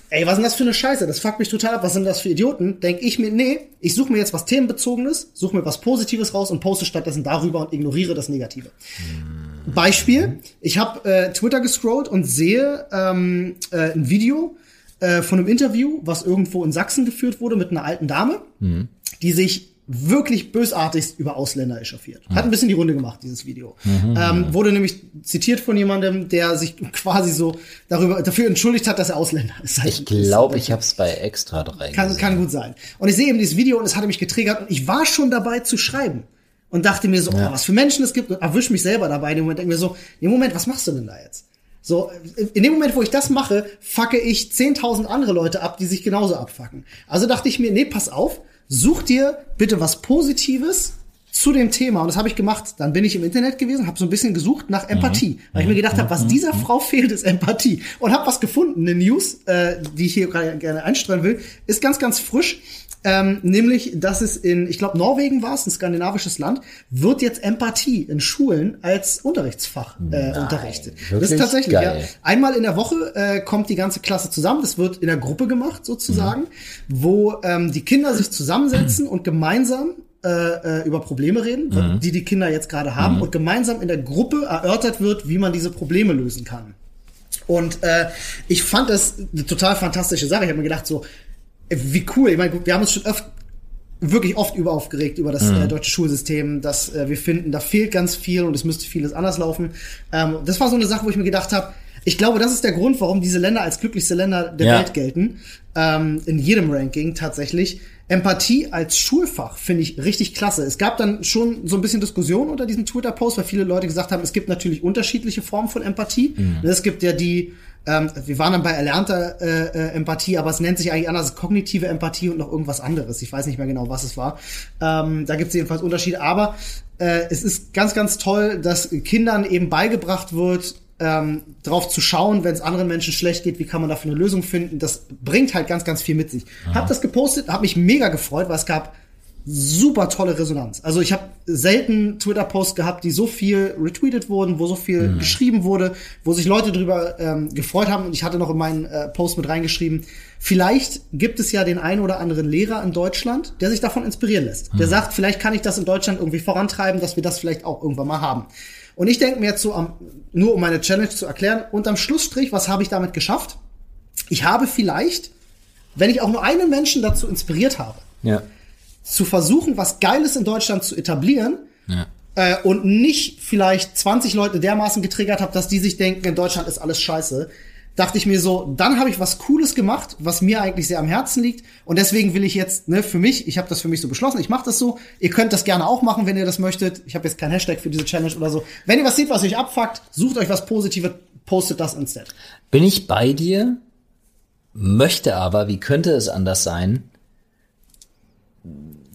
ey, was ist denn das für eine Scheiße? Das fuckt mich total ab. Was sind das für Idioten? Denke ich mir, nee, ich suche mir jetzt was Themenbezogenes, suche mir was Positives raus und poste stattdessen darüber und ignoriere das Negative. Beispiel, ich habe äh, Twitter gescrollt und sehe ähm, äh, ein Video äh, von einem Interview, was irgendwo in Sachsen geführt wurde mit einer alten Dame, die sich wirklich bösartigst über Ausländer echauffiert. Hat ein bisschen die Runde gemacht, dieses Video. Ähm, wurde nämlich zitiert von jemandem, der sich quasi so darüber dafür entschuldigt hat, dass er Ausländer ist. Ich glaube, ich habe es bei Extra 3 Kann, gesehen. kann gut sein. Und ich sehe eben dieses Video und es hatte mich getriggert und ich war schon dabei zu schreiben. Und dachte mir so, oh, was für Menschen es gibt und erwisch mich selber dabei. In dem Moment denke mir so, im Moment, was machst du denn da jetzt? So, in dem Moment, wo ich das mache, facke ich 10.000 andere Leute ab, die sich genauso abfacken. Also dachte ich mir, nee, pass auf, such dir bitte was Positives zu dem Thema. Und das habe ich gemacht. Dann bin ich im Internet gewesen, habe so ein bisschen gesucht nach Empathie. Weil ich mir gedacht habe, was dieser Frau fehlt, ist Empathie. Und habe was gefunden, eine News, äh, die ich hier gerade gerne einstreuen will, ist ganz, ganz frisch. Ähm, nämlich, dass es in, ich glaube, Norwegen war es, ein skandinavisches Land, wird jetzt Empathie in Schulen als Unterrichtsfach äh, unterrichtet. Das ist tatsächlich, Geil. ja. Einmal in der Woche äh, kommt die ganze Klasse zusammen. Das wird in der Gruppe gemacht, sozusagen, wo ähm, die Kinder sich zusammensetzen und gemeinsam äh, äh, über Probleme reden, die die Kinder jetzt gerade haben, und gemeinsam in der Gruppe erörtert wird, wie man diese Probleme lösen kann. Und äh, ich fand das eine total fantastische Sache. Ich habe mir gedacht, so, wie cool. Ich meine, wir haben uns schon öfter wirklich oft über aufgeregt über das äh, deutsche Schulsystem, dass äh, wir finden, da fehlt ganz viel und es müsste vieles anders laufen. Ähm, das war so eine Sache, wo ich mir gedacht habe, ich glaube, das ist der Grund, warum diese Länder als glücklichste Länder der Ja. Welt gelten. Ähm, in jedem Ranking tatsächlich. Empathie als Schulfach finde ich richtig klasse. Es gab dann schon so ein bisschen Diskussion unter diesem Twitter-Post, weil viele Leute gesagt haben, es gibt natürlich unterschiedliche Formen von Empathie. Es gibt ja die, ähm, wir waren dann bei erlernter äh, äh, Empathie, aber es nennt sich eigentlich anders kognitive Empathie und noch irgendwas anderes. Ich weiß nicht mehr genau, was es war. Ähm, da gibt es jedenfalls Unterschiede. Aber äh, es ist ganz, ganz toll, dass Kindern eben beigebracht wird, ähm, drauf zu schauen, wenn es anderen Menschen schlecht geht, wie kann man dafür eine Lösung finden. Das bringt halt ganz, ganz viel mit sich. Hab das gepostet, hab mich mega gefreut, weil es gab super tolle Resonanz. Also ich habe selten Twitter-Posts gehabt, die so viel retweetet wurden, wo so viel geschrieben wurde, wo sich Leute drüber ähm, gefreut haben. Und ich hatte noch in meinen äh, Post mit reingeschrieben, vielleicht gibt es ja den einen oder anderen Lehrer in Deutschland, der sich davon inspirieren lässt. Der sagt, vielleicht kann ich das in Deutschland irgendwie vorantreiben, dass wir das vielleicht auch irgendwann mal haben. Und ich denke mir jetzt so, am, nur um meine Challenge zu erklären, unterm Schlussstrich, was habe ich damit geschafft? Ich habe vielleicht, wenn ich auch nur einen Menschen dazu inspiriert habe, Ja. Zu versuchen, was Geiles in Deutschland zu etablieren Ja. äh, und nicht vielleicht 20 Leute dermaßen getriggert habe, dass die sich denken, in Deutschland ist alles scheiße, dachte ich mir so, dann habe ich was Cooles gemacht, was mir eigentlich sehr am Herzen liegt und deswegen will ich jetzt, ne, für mich, ich habe das für mich so beschlossen, ich mache das so, ihr könnt das gerne auch machen, wenn ihr das möchtet. Ich habe jetzt kein Hashtag für diese Challenge oder so. Wenn ihr was seht, was euch abfuckt, sucht euch was Positives, postet das instead. Bin ich bei dir, möchte aber, wie könnte es anders sein,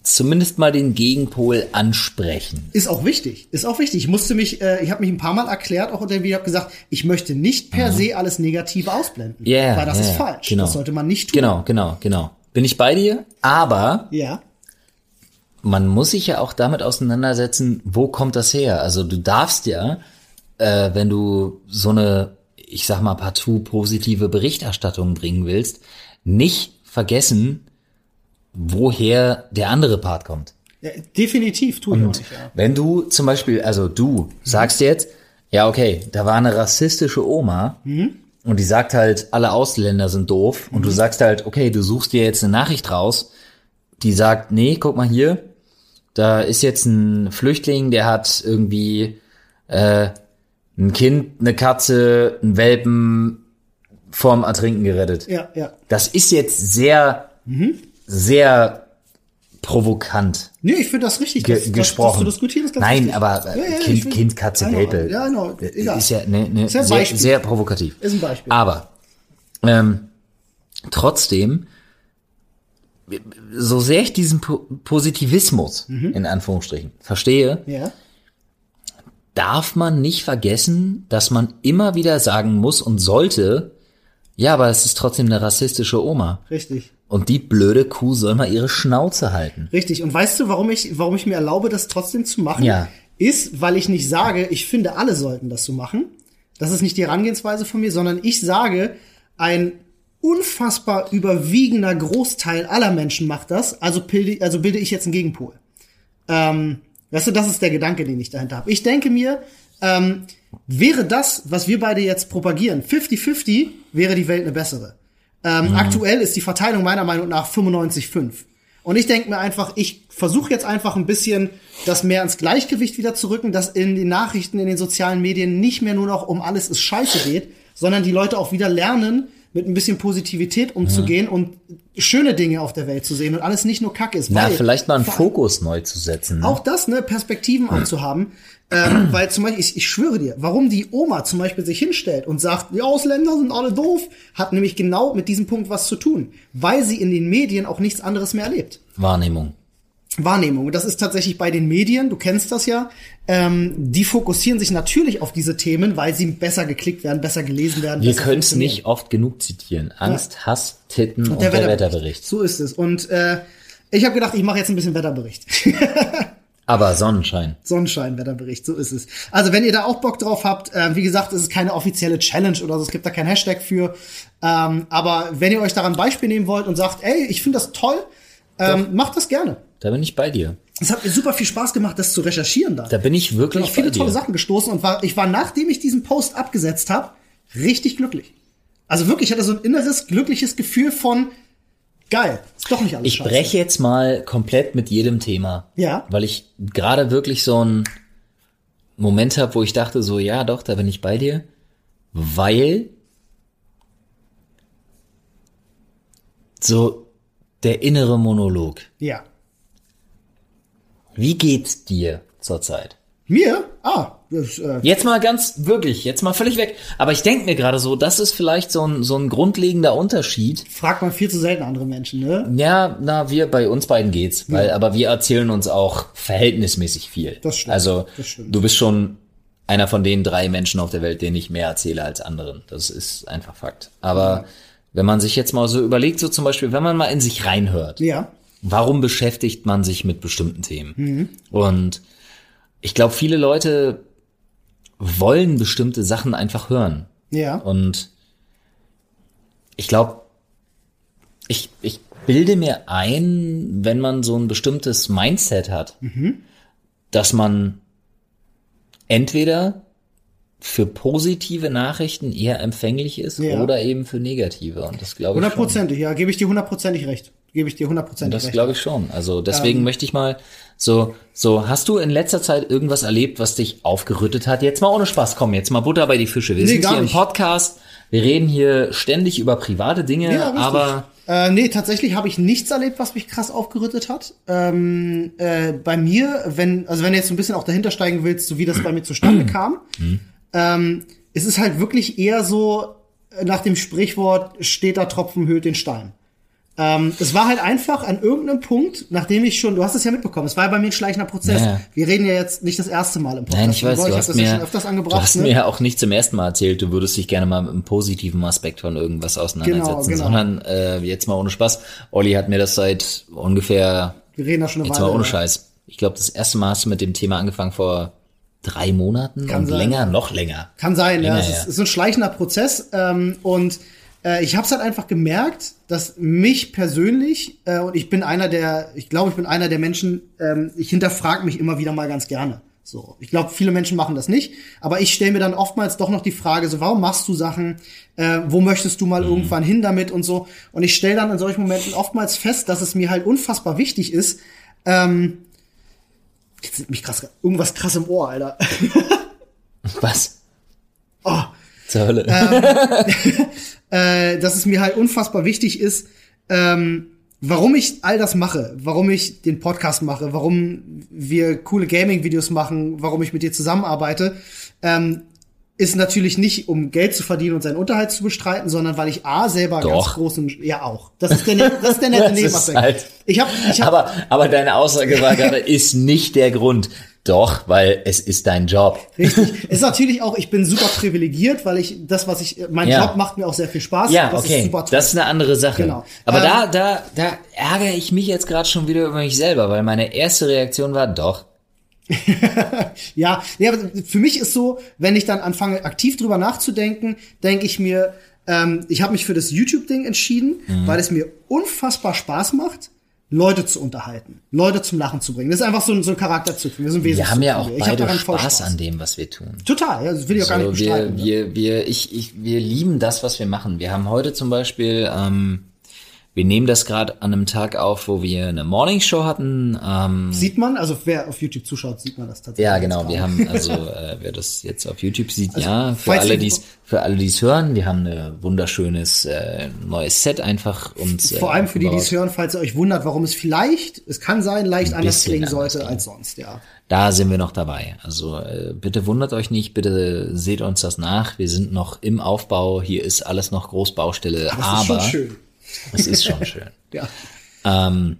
zumindest mal den Gegenpol ansprechen. Ist auch wichtig, ist auch wichtig. Ich musste mich, äh, ich habe mich ein paar Mal erklärt, auch unter dem Video, habe gesagt, ich möchte nicht per se alles Negative ausblenden, Ja, weil das ja, ist falsch. genau. Das sollte man nicht tun. Genau, genau, genau. Bin ich bei dir, aber Ja. man muss sich ja auch damit auseinandersetzen, wo kommt das her? Also du darfst ja, äh, wenn du so eine, ich sag mal, partout positive Berichterstattung bringen willst, nicht vergessen, woher der andere Part kommt. ja definitiv tue ich auch nicht. Ja. Wenn du zum Beispiel, also du sagst jetzt, ja okay, da war eine rassistische Oma und die sagt halt, alle Ausländer sind doof und du sagst halt, okay, du suchst dir jetzt eine Nachricht raus, die sagt, nee, guck mal hier, da ist jetzt ein Flüchtling, der hat irgendwie äh, ein Kind, eine Katze, ein Welpen vorm Ertrinken gerettet. Ja, ja. Das ist jetzt sehr, sehr provokant Nee, ich finde das richtig, ge dass, gesprochen. dass du diskutierst. Ganz Nein, richtig. aber äh, Ja, ja, kind, will- kind, Katze, know, Welpe. Ja, genau. Egal. Ist ja ne, ne, Ist ja sehr, sehr provokativ. Ist ein Beispiel. Aber ähm, trotzdem, so sehr ich diesen po Positivismus Mhm. in Anführungsstrichen verstehe, ja. darf man nicht vergessen, dass man immer wieder sagen muss und sollte, ja, aber es ist trotzdem eine rassistische Oma. Richtig. Und die blöde Kuh soll mal ihre Schnauze halten. Richtig. Und weißt du, warum ich, warum ich mir erlaube, das trotzdem zu machen? Ja. Ist, weil ich nicht sage, ich finde, alle sollten das so machen. Das ist nicht die Herangehensweise von mir, sondern ich sage, ein unfassbar überwiegender Großteil aller Menschen macht das, also bilde, also bilde ich jetzt einen Gegenpol. Ähm, weißt du, das ist der Gedanke, den ich dahinter habe. Ich denke mir, ähm, wäre das, was wir beide jetzt propagieren, 50-50, wäre die Welt eine bessere. Ähm, Aktuell ist die Verteilung meiner Meinung nach 95-5. Und ich denke mir einfach, ich versuche jetzt einfach ein bisschen das mehr ins Gleichgewicht wieder zu rücken, dass in den Nachrichten, in den sozialen Medien nicht mehr nur noch um alles ist scheiße geht, sondern die Leute auch wieder lernen, mit ein bisschen Positivität umzugehen und schöne Dinge auf der Welt zu sehen und alles nicht nur Kacke ist. Na, vielleicht mal einen Fokus neu zu setzen. Ne? auch das, ne, Perspektiven anzuhaben. Ähm, weil zum Beispiel, ich, ich schwöre dir, warum die Oma zum Beispiel sich hinstellt und sagt, die Ausländer sind alle doof, hat nämlich genau mit diesem Punkt was zu tun. Weil sie in den Medien auch nichts anderes mehr erlebt. Wahrnehmung. Wahrnehmung. Und das ist tatsächlich bei den Medien, du kennst das ja, ähm, die fokussieren sich natürlich auf diese Themen, weil sie besser geklickt werden, besser gelesen werden. Wir können es nicht oft genug zitieren. Angst, Hass, Titten und, der, Wetterbericht. Wetterbericht. So ist es. Und äh, ich habe gedacht, ich mache jetzt ein bisschen Wetterbericht. Aber Sonnenschein. Sonnenschein-Wetterbericht, so ist es. Also wenn ihr da auch Bock drauf habt, äh, wie gesagt, es ist keine offizielle Challenge oder so, es gibt da kein Hashtag für. Ähm, aber wenn ihr euch daran ein Beispiel nehmen wollt und sagt, ey, ich finde das toll, ähm, macht das gerne. Da bin ich bei dir. Es hat mir super viel Spaß gemacht, das zu recherchieren da. Da bin ich wirklich ich viele bei tolle. Sachen gestoßen und war, ich war, nachdem ich diesen Post abgesetzt habe, richtig glücklich. Also wirklich, ich hatte so ein inneres, glückliches Gefühl von, geil, ist doch nicht alles Ich scheiße. breche jetzt mal komplett mit jedem Thema. Ja. Weil ich gerade wirklich so einen Moment habe, wo ich dachte so, ja doch, da bin ich bei dir. Weil so der innere Monolog. Ja. Wie geht's dir zurzeit? Mir? Ah, das, äh, Jetzt mal ganz wirklich, jetzt mal völlig weg. Aber ich denke mir gerade so, das ist vielleicht so ein, so ein grundlegender Unterschied. fragt man viel zu selten andere Menschen, ne? Ja, na, wir, bei uns beiden geht's, weil, aber wir erzählen uns auch verhältnismäßig viel. Das stimmt, Also, das stimmt. du bist schon einer von den drei Menschen auf der Welt, denen ich mehr erzähle als anderen. Das ist einfach Fakt. Aber wenn man sich jetzt mal so überlegt, so zum Beispiel, wenn man mal in sich reinhört, Ja. Warum beschäftigt man sich mit bestimmten Themen? Und ich glaube, viele Leute wollen bestimmte Sachen einfach hören. Ja. Und ich glaube, ich, ich bilde mir ein, wenn man so ein bestimmtes Mindset hat, dass man entweder für positive Nachrichten eher empfänglich ist Ja. oder eben für negative. Und das glaube ich. Hundertprozentig, ja, gebe ich dir hundertprozentig recht. Gebe ich dir hundertprozentig Das recht. glaube ich schon. Also deswegen Ähm. möchte ich mal so, so, hast du in letzter Zeit irgendwas erlebt, was dich aufgerüttet hat? Jetzt mal ohne Spaß, komm, jetzt mal Butter bei die Fische. Wir Nee, sind hier im nicht. Podcast, wir reden hier ständig über private Dinge, Ja, aber Äh, nee, tatsächlich habe ich nichts erlebt, was mich krass aufgerüttet hat. Ähm, äh, bei mir, wenn, also wenn du jetzt ein bisschen auch dahinter steigen willst, so wie das bei mir zustande kam, ähm, es ist halt wirklich eher so nach dem Sprichwort, steter Tropfen höhlt den Stein. Ähm, es war halt einfach an irgendeinem Punkt, nachdem ich schon, du hast es ja mitbekommen, es war ja bei mir ein schleichender Prozess. Ja, ja. Wir reden ja jetzt nicht das erste Mal im Podcast. Nein, ich weiß, drüber. du hab hast mir, ja du hast ne? mir ja auch nicht zum ersten Mal erzählt, du würdest dich gerne mal mit einem positiven Aspekt von irgendwas auseinandersetzen, genau. sondern äh, jetzt mal ohne Spaß. Olli hat mir das seit ungefähr, Wir reden da schon eine jetzt Weile. mal ohne ja. Scheiß. Ich glaube, das erste Mal hast du mit dem Thema angefangen vor drei Monaten Kann und sein. länger, noch länger. Kann sein, ja. Länger Es her. ist, ist so ein schleichender Prozess. Ähm, und äh, ich habe es halt einfach gemerkt, dass mich persönlich, äh, und ich bin einer der, ich glaube, ich bin einer der Menschen, ähm, ich hinterfrage mich immer wieder mal ganz gerne. So, ich glaube, viele Menschen machen das nicht, aber ich stelle mir dann oftmals doch noch die Frage, so, warum machst du Sachen? Äh, wo möchtest du mal irgendwann hin damit und so? Und ich stelle dann in solchen Momenten oftmals fest, dass es mir halt unfassbar wichtig ist. Ähm, jetzt sind mich krass, irgendwas krass im Ohr, Alter. Was? Oh, Zur Hölle. äh, dass es mir halt unfassbar wichtig ist, ähm, warum ich all das mache, warum ich den Podcast mache, warum wir coole Gaming-Videos machen, warum ich mit dir zusammenarbeite, ähm, ist natürlich nicht, um Geld zu verdienen und seinen Unterhalt zu bestreiten, sondern weil ich A selber Doch. ganz großen, ja auch. Das ist der, ne- das ist der nette Das ist Nebenaspekt. halt- ich habe, ich hab, aber, aber deine Aussage war gerade, ist nicht der Grund. Doch, weil es ist dein Job. Richtig. ist natürlich auch, ich bin super privilegiert, weil ich das, was ich, mein Ja. Job macht mir auch sehr viel Spaß. Ja, das okay. Ist super toll. das ist eine andere Sache. Genau. Aber Ähm, da, da, da ärgere ich mich jetzt gerade schon wieder über mich selber, weil meine erste Reaktion war, doch. Ja, nee, aber für mich ist so, wenn ich dann anfange, aktiv drüber nachzudenken, denke ich mir, ähm, ich habe mich für das YouTube-Ding entschieden, Mhm. weil es mir unfassbar Spaß macht, Leute zu unterhalten, Leute zum Lachen zu bringen. Das ist einfach so ein, so ein Charakterzug. Wir sind Wir haben ja auch beide voll Spaß an dem, was wir tun. Total, ja, das will ich auch gar nicht wir, bestreiten. ne? wir, wir, ich, ich, wir lieben das, was wir machen. Wir haben heute zum Beispiel, ähm, wir nehmen das gerade an einem Tag auf, wo wir eine Morningshow hatten. Ähm, Sieht man, also wer auf YouTube zuschaut, sieht man das tatsächlich. ja, genau. Wir haben also, äh, wer das jetzt auf YouTube sieht, ja, für alle, die's, für alle, die's hören, wir haben ein wunderschönes äh, neues Set einfach uns. Äh, Vor allem für die, die es hören, falls ihr euch wundert, warum es vielleicht, es kann sein, leicht anders klingen anders sollte klingen. als sonst, ja. Da sind wir noch dabei. Also äh, bitte wundert euch nicht, bitte seht uns das nach. Wir sind noch im Aufbau. Hier ist alles noch Großbaustelle, Das ist aber schon schön. Es ist schon schön. Ja. Ähm,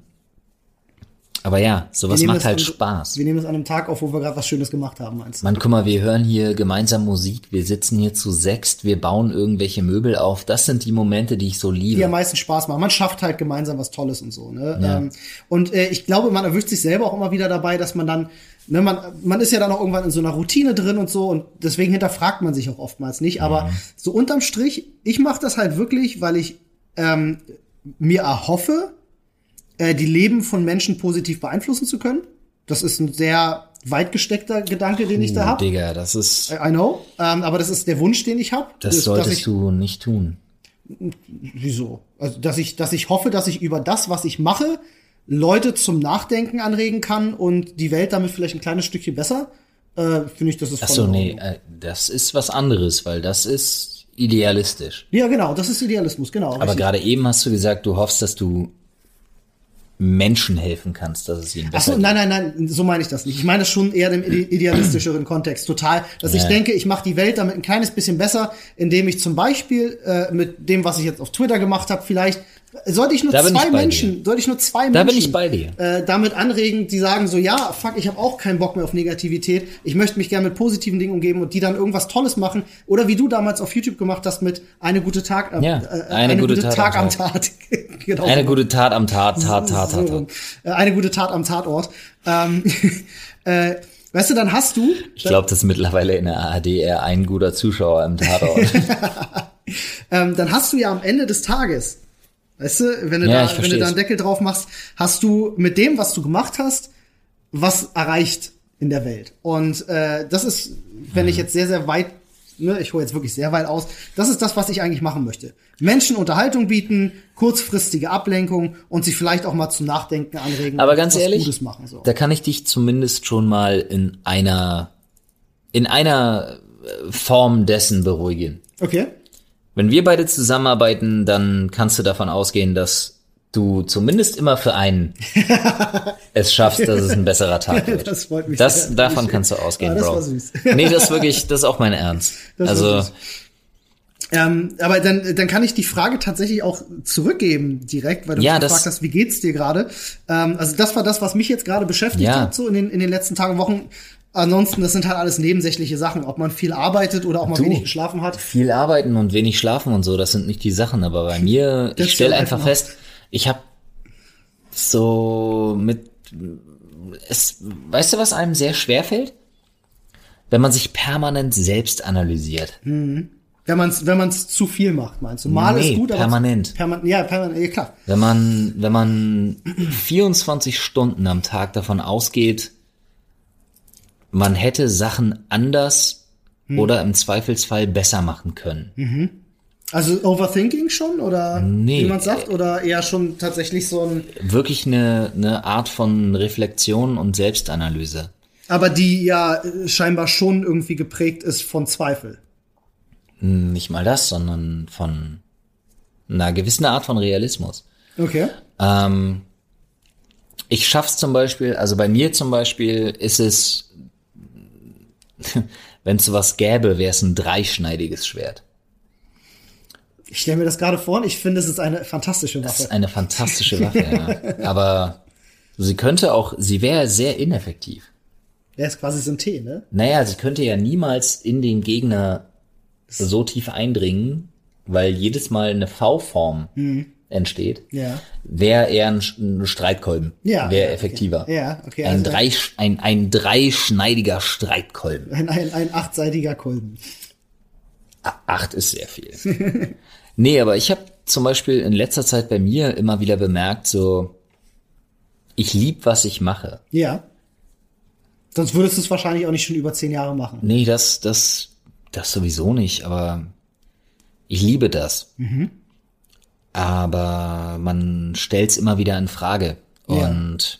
aber ja, sowas macht halt an- Spaß. Wir nehmen das an einem Tag auf, wo wir gerade was Schönes gemacht haben, meinst du? Man, guck mal, wir hören hier gemeinsam Musik, wir sitzen hier zu sechst, wir bauen irgendwelche Möbel auf. Das sind die Momente, die ich so die liebe. am meisten Spaß machen. Man schafft halt gemeinsam was Tolles und so. Ne? Ja. Ähm, und äh, ich glaube, man erwischt sich selber auch immer wieder dabei, dass man dann, ne, man, man ist ja dann auch irgendwann in so einer Routine drin und so und deswegen hinterfragt man sich auch oftmals nicht. Aber Mhm. so unterm Strich, ich mache das halt wirklich, weil ich ähm, mir erhoffe, äh, die Leben von Menschen positiv beeinflussen zu können. Das ist ein sehr weit gesteckter Gedanke, den ich da habe. Digga, das ist, I know, ähm, aber das ist der Wunsch, den ich habe. das solltest du nicht tun. Wieso? Also, dass ich, dass ich hoffe, dass ich über das, was ich mache, Leute zum Nachdenken anregen kann und die Welt damit vielleicht ein kleines Stückchen besser, äh, finde ich, das ist Ach voll so, in nee, äh, das ist was anderes, weil das ist idealistisch. Ja, genau, das ist Idealismus, genau. Aber richtig. gerade eben hast du gesagt, du hoffst, dass du Menschen helfen kannst, dass es ihnen Ach besser so, nein, nein, nein, so meine ich das nicht. Ich meine das schon eher im ide- idealistischeren Kontext, total. Dass ich Ja. denke, ich mache die Welt damit ein kleines bisschen besser, indem ich zum Beispiel äh, mit dem, was ich jetzt auf Twitter gemacht habe, vielleicht sollte ich nur Da zwei Menschen, sollte ich nur zwei Da Menschen bin ich bei dir. Äh, damit anregen, die sagen so, ja, fuck, ich habe auch keinen Bock mehr auf Negativität. Ich möchte mich gerne mit positiven Dingen umgeben und die dann irgendwas Tolles machen. Oder wie du damals auf YouTube gemacht hast mit eine gute Tag, äh, Ja, äh, eine gute Tat am am Tat. genau. Eine gute Tat am Tat, Tat, Tat, So, Tat, Tat. äh, eine gute Tat am Tatort. Ähm, äh, weißt du, dann hast du, Ich glaube, das ist mittlerweile in der ARD eher ein guter Zuschauer im Tatort. ähm, dann hast du ja am Ende des Tages, weißt du, wenn du, Ja, da, wenn du da einen Deckel drauf machst, hast du mit dem, was du gemacht hast, was erreicht in der Welt. Und äh, das ist, wenn Mhm. ich jetzt sehr, sehr weit, ne, ich hole jetzt wirklich sehr weit aus, das ist das, was ich eigentlich machen möchte. Menschen Unterhaltung bieten, kurzfristige Ablenkung und sie vielleicht auch mal zum Nachdenken anregen. Aber ganz ehrlich, Gutes machen, so. da kann ich dich zumindest schon mal in einer, in einer äh, Form dessen beruhigen. Okay. Wenn wir beide zusammenarbeiten, dann kannst du davon ausgehen, dass du zumindest immer für einen es schaffst, dass es ein besserer Tag wird. Das freut mich Das, sehr. davon kannst du ausgehen, Ah, das Bro. war süß. Nee, das ist wirklich, das ist auch mein Ernst. Das also. Ähm, aber dann, dann kann ich die Frage tatsächlich auch zurückgeben direkt, weil du Ja, gefragt hast, wie geht's dir gerade? Ähm, also das war das, was mich jetzt gerade beschäftigt Ja. hat, so in den, in den letzten Tagen, Wochen. Ansonsten, das sind halt alles nebensächliche Sachen, ob man viel arbeitet oder auch mal Du. wenig geschlafen hat. viel arbeiten und wenig schlafen und so, das sind nicht die Sachen. Aber bei mir, Das ich stelle einfach fest, ich habe so mit es, weißt du, was einem sehr schwer fällt? Wenn man sich permanent selbst analysiert. Wenn man es wenn man's zu viel macht, meinst du? Mal Nee, ist gut, aber permanent. Permanent, ja, permanent, ja, klar. Wenn man, wenn man 24 Stunden am Tag davon ausgeht, man hätte Sachen anders Hm. oder im Zweifelsfall besser machen können. Also Overthinking schon oder Nee. wie man sagt oder eher schon tatsächlich so ein, Wirklich eine, eine Art von Reflexion und Selbstanalyse. aber die ja äh, scheinbar schon irgendwie geprägt ist von Zweifel. Nicht mal das, sondern von einer gewissen Art von Realismus. Okay. Ähm, ich schaff's zum Beispiel, also bei mir zum Beispiel ist es, wenn es sowas gäbe, wäre es ein dreischneidiges Schwert. Ich stelle mir das gerade vor und ich finde, es ist eine fantastische Das ist Waffe. eine fantastische Waffe, ja. Aber sie könnte auch, sie wäre sehr ineffektiv. Der ist quasi so ein T, ne? Naja, sie könnte ja niemals in den Gegner so tief eindringen, weil jedes Mal eine V-Form entsteht. Ja. Wäre eher ein, ein Streitkolben. Ja. Wäre ja, effektiver. Okay. Ja, okay. Ein, also drei, ein, ein dreischneidiger Streitkolben. ein, ein, ein achtseitiger Kolben. Acht ist sehr viel. nee, aber ich habe zum Beispiel in letzter Zeit bei mir immer wieder bemerkt, so, ich lieb, was ich mache. Ja. Sonst würdest du es wahrscheinlich auch nicht schon über zehn Jahre machen. Nee, das, das, das sowieso nicht, aber ich liebe das. Aber man stellt's immer wieder in Frage. Ja. Und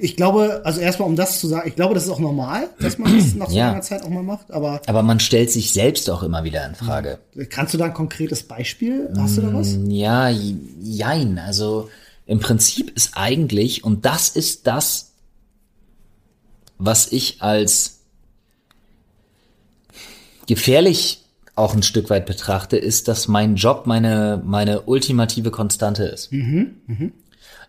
Ich glaube, also erstmal um das zu sagen, ich glaube, das ist auch normal, dass man das nach so Ja. langer Zeit auch mal macht, aber aber man stellt sich selbst auch immer wieder in Frage. kannst du da ein konkretes Beispiel? Hast du da was? Ja, j- jein. Also im Prinzip ist eigentlich, und das ist das, was ich als gefährlich auch ein Stück weit betrachte, ist, dass mein Job meine, meine ultimative Konstante ist.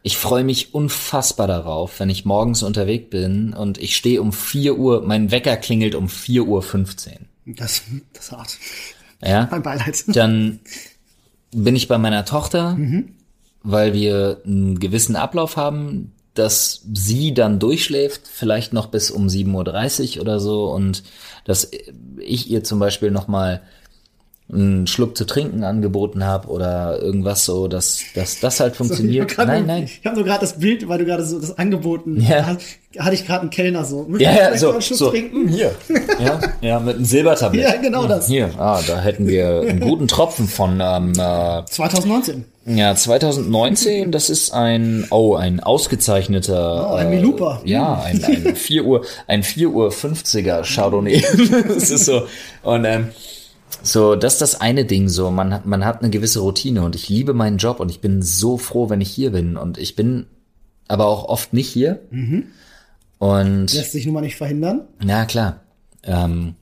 Ich freue mich unfassbar darauf, wenn ich morgens unterwegs bin und ich stehe um 4 Uhr, mein Wecker klingelt um 4 Uhr 15. Das, das ist hart. Ja? Mein Beileid. Dann bin ich bei meiner Tochter, weil wir einen gewissen Ablauf haben, dass sie dann durchschläft, vielleicht noch bis um 7.30 Uhr oder so und dass ich ihr zum Beispiel nochmal einen Schluck zu trinken angeboten habe oder irgendwas so, dass, dass das halt funktioniert. Grad nein, nein. Ich habe nur gerade das Bild, weil du gerade so das angeboten Ja. hast, hatte ich gerade einen Kellner so. Möchtest Ja, ja, so, einen Schluck so, trinken? hier, ja, ja, mit einem Silbertablett. Ja, genau das. Hier, ah, da hätten wir einen guten Tropfen von, ähm, äh, 2019. Ja, 2019, das ist ein, oh, ein ausgezeichneter. Oh, ein Milupa. Ja, ein, ein 4 Uhr, ein 4 Uhr 50er Chardonnay. das ist so. Und, ähm, so, das ist das eine Ding, so, man hat, man hat eine gewisse Routine und ich liebe meinen Job und ich bin so froh, wenn ich hier bin und ich bin aber auch oft nicht hier. Und, Lässt sich nun mal nicht verhindern. ja, klar. Ähm,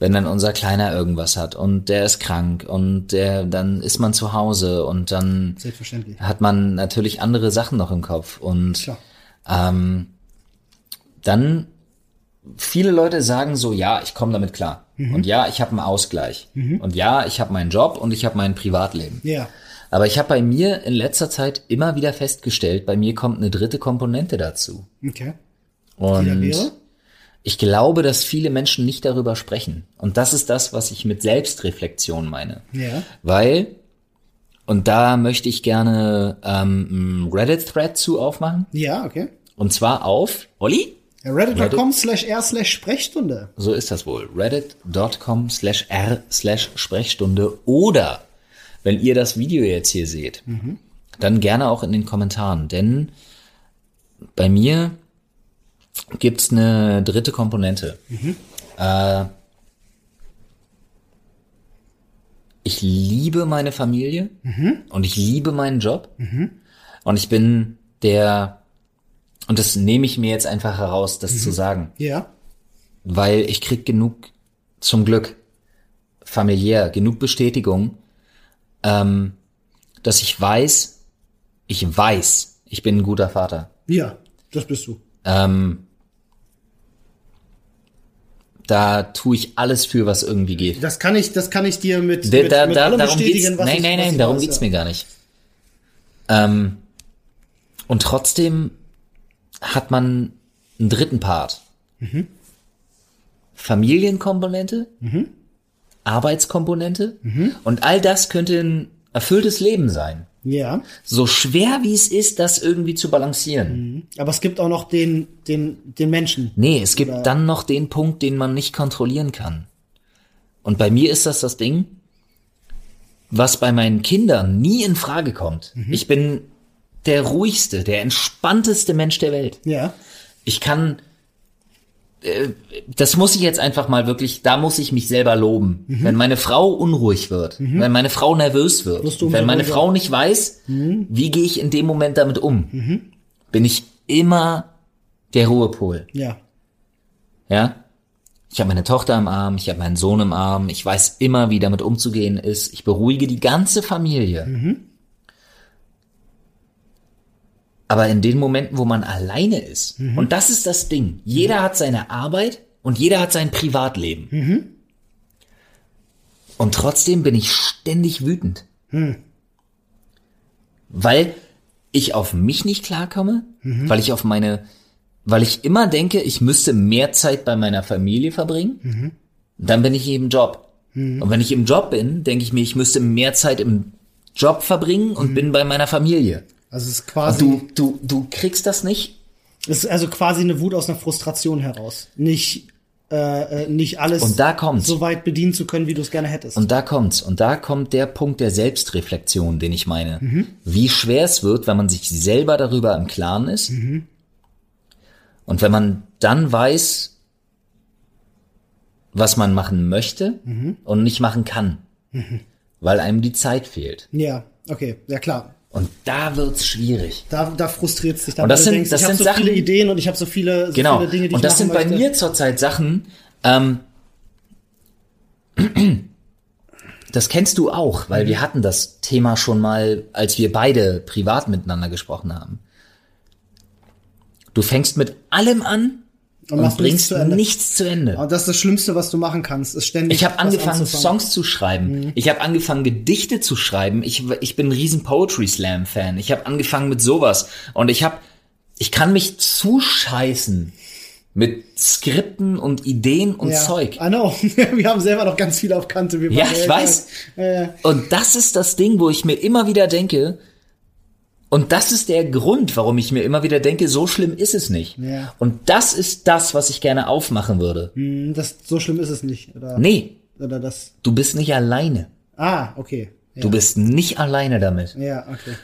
wenn dann unser Kleiner irgendwas hat und der ist krank und der, dann ist man zu Hause und dann Selbstverständlich. hat man natürlich andere Sachen noch im Kopf und Klar. ähm, dann viele Leute sagen so, ja, ich komme damit klar und ja, ich habe einen Ausgleich und ja, ich habe meinen Job und ich habe mein Privatleben. Ja. Aber ich habe bei mir in letzter Zeit immer wieder festgestellt, bei mir kommt eine dritte Komponente dazu. Okay. Und ich glaube, dass viele Menschen nicht darüber sprechen. Und das ist das, was ich mit Selbstreflexion meine. Ja. Weil, und da möchte ich gerne ähm, Reddit-Thread zu aufmachen. Ja, okay. Und zwar auf, Olli? Ja, Reddit.com slash r slash Sprechstunde. So ist das wohl. Reddit.com slash r slash Sprechstunde. Oder, wenn ihr das Video jetzt hier seht, dann gerne auch in den Kommentaren. Denn bei mir gibt's eine dritte Komponente. Äh, ich liebe meine Familie und ich liebe meinen Job. Und ich bin der, und das nehme ich mir jetzt einfach heraus, das zu sagen Ja. weil ich krieg genug, zum Glück, familiär, genug Bestätigung, ähm, dass ich weiß, ich weiß, ich bin ein guter Vater. Ja, das bist du. Ähm, da tue ich alles für, was irgendwie geht. Das kann ich, das kann ich dir mit, Da, mit, da, mit da, allem bestätigen, was nein, ich, nein, nein, darum weiß, geht's ja. mir gar nicht. Ähm, und trotzdem hat man einen dritten Part. Mhm. Familienkomponente, Arbeitskomponente Mhm. und all das könnte ein erfülltes Leben sein. Ja, So schwer wie es ist, das irgendwie zu balancieren. aber es gibt auch noch den, den, den Menschen. Nee, es gibt Oder- dann noch den Punkt, den man nicht kontrollieren kann. Und bei mir ist das das Ding, was bei meinen Kindern nie in Frage kommt. Ich bin der ruhigste, der entspannteste Mensch der Welt. Ja, Ich kann äh, das muss ich jetzt einfach mal wirklich, da muss ich mich selber loben. Wenn meine Frau unruhig wird, wenn meine Frau nervös wird, wenn meine. Frau nicht weiß, wie gehe ich in dem Moment damit um, bin ich immer der Ruhepol. Ja. Ja? Ich habe meine Tochter im Arm, ich habe meinen Sohn im Arm, ich weiß immer, wie damit umzugehen ist. Ich beruhige die ganze Familie. Aber in den Momenten, wo man alleine ist, und das ist das Ding, jeder hat seine Arbeit und jeder hat sein Privatleben. Und trotzdem bin ich ständig wütend. Weil ich auf mich nicht klarkomme, weil ich auf meine, weil ich immer denke, ich müsste mehr Zeit bei meiner Familie verbringen, dann bin ich im Job. Und wenn ich im Job bin, denke ich mir, ich müsste mehr Zeit im Job verbringen und bin bei meiner Familie. Also es ist Und quasi, du, du, du kriegst das nicht? es ist also quasi eine Wut aus einer Frustration heraus. Nicht, äh, äh, nicht alles Und da kommt's. so weit bedienen zu können, wie du es gerne hättest. Und da kommt's. Und da kommt der Punkt der Selbstreflexion, den ich meine. Wie schwer es wird, wenn man sich selber darüber im Klaren ist. Und wenn man dann weiß, was man machen möchte und nicht machen kann. Weil einem die Zeit fehlt. ja, okay, ja klar. Und da wird's schwierig. Da, da frustriert es dich dann. Und das sind- denkst, das ich sind so viele Sachen- Ideen und ich habe so viele, so Genau. viele Dinge, die und ich das sind bei möchte. mir zurzeit Sachen, ähm, das kennst du auch, weil Mhm. wir hatten das Thema schon mal, als wir beide privat miteinander gesprochen haben. Du fängst mit allem an und, nichts bringst zu Ende. nichts zu Ende. Aber das ist das Schlimmste, was du machen kannst, ist ständig. Ich habe angefangen. Songs zu schreiben. Mhm. Ich habe angefangen, Gedichte zu schreiben. Ich, ich bin ein riesen Poetry Slam Fan. Ich habe angefangen mit sowas. Und ich habe, ich kann mich zuscheißen mit Skripten und Ideen und ja, Zeug. I know. Wir haben selber noch ganz viel auf Kante. Ja, ich weiß. Äh, Und das ist das Ding, wo ich mir immer wieder denke, und das ist der Grund, warum ich mir immer wieder denke, so schlimm ist es nicht. Ja. Und das ist das, was ich gerne aufmachen würde. mh, das, so schlimm ist es nicht. Oder, Nee, oder das. du bist nicht alleine. Ah, okay. Ja. Du bist nicht alleine damit. Ja, okay.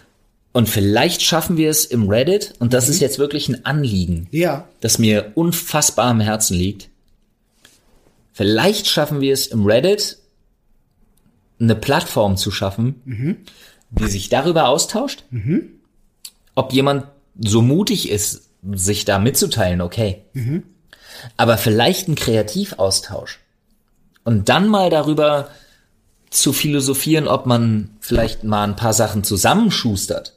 Und vielleicht schaffen wir es im Reddit, und das ist jetzt wirklich ein Anliegen, Ja. das mir unfassbar am Herzen liegt. Vielleicht schaffen wir es im Reddit, eine Plattform zu schaffen, die sich darüber austauscht, ob jemand so mutig ist, sich da mitzuteilen, okay. Aber vielleicht ein Kreativaustausch. Und dann mal darüber zu philosophieren, ob man vielleicht mal ein paar Sachen zusammenschustert.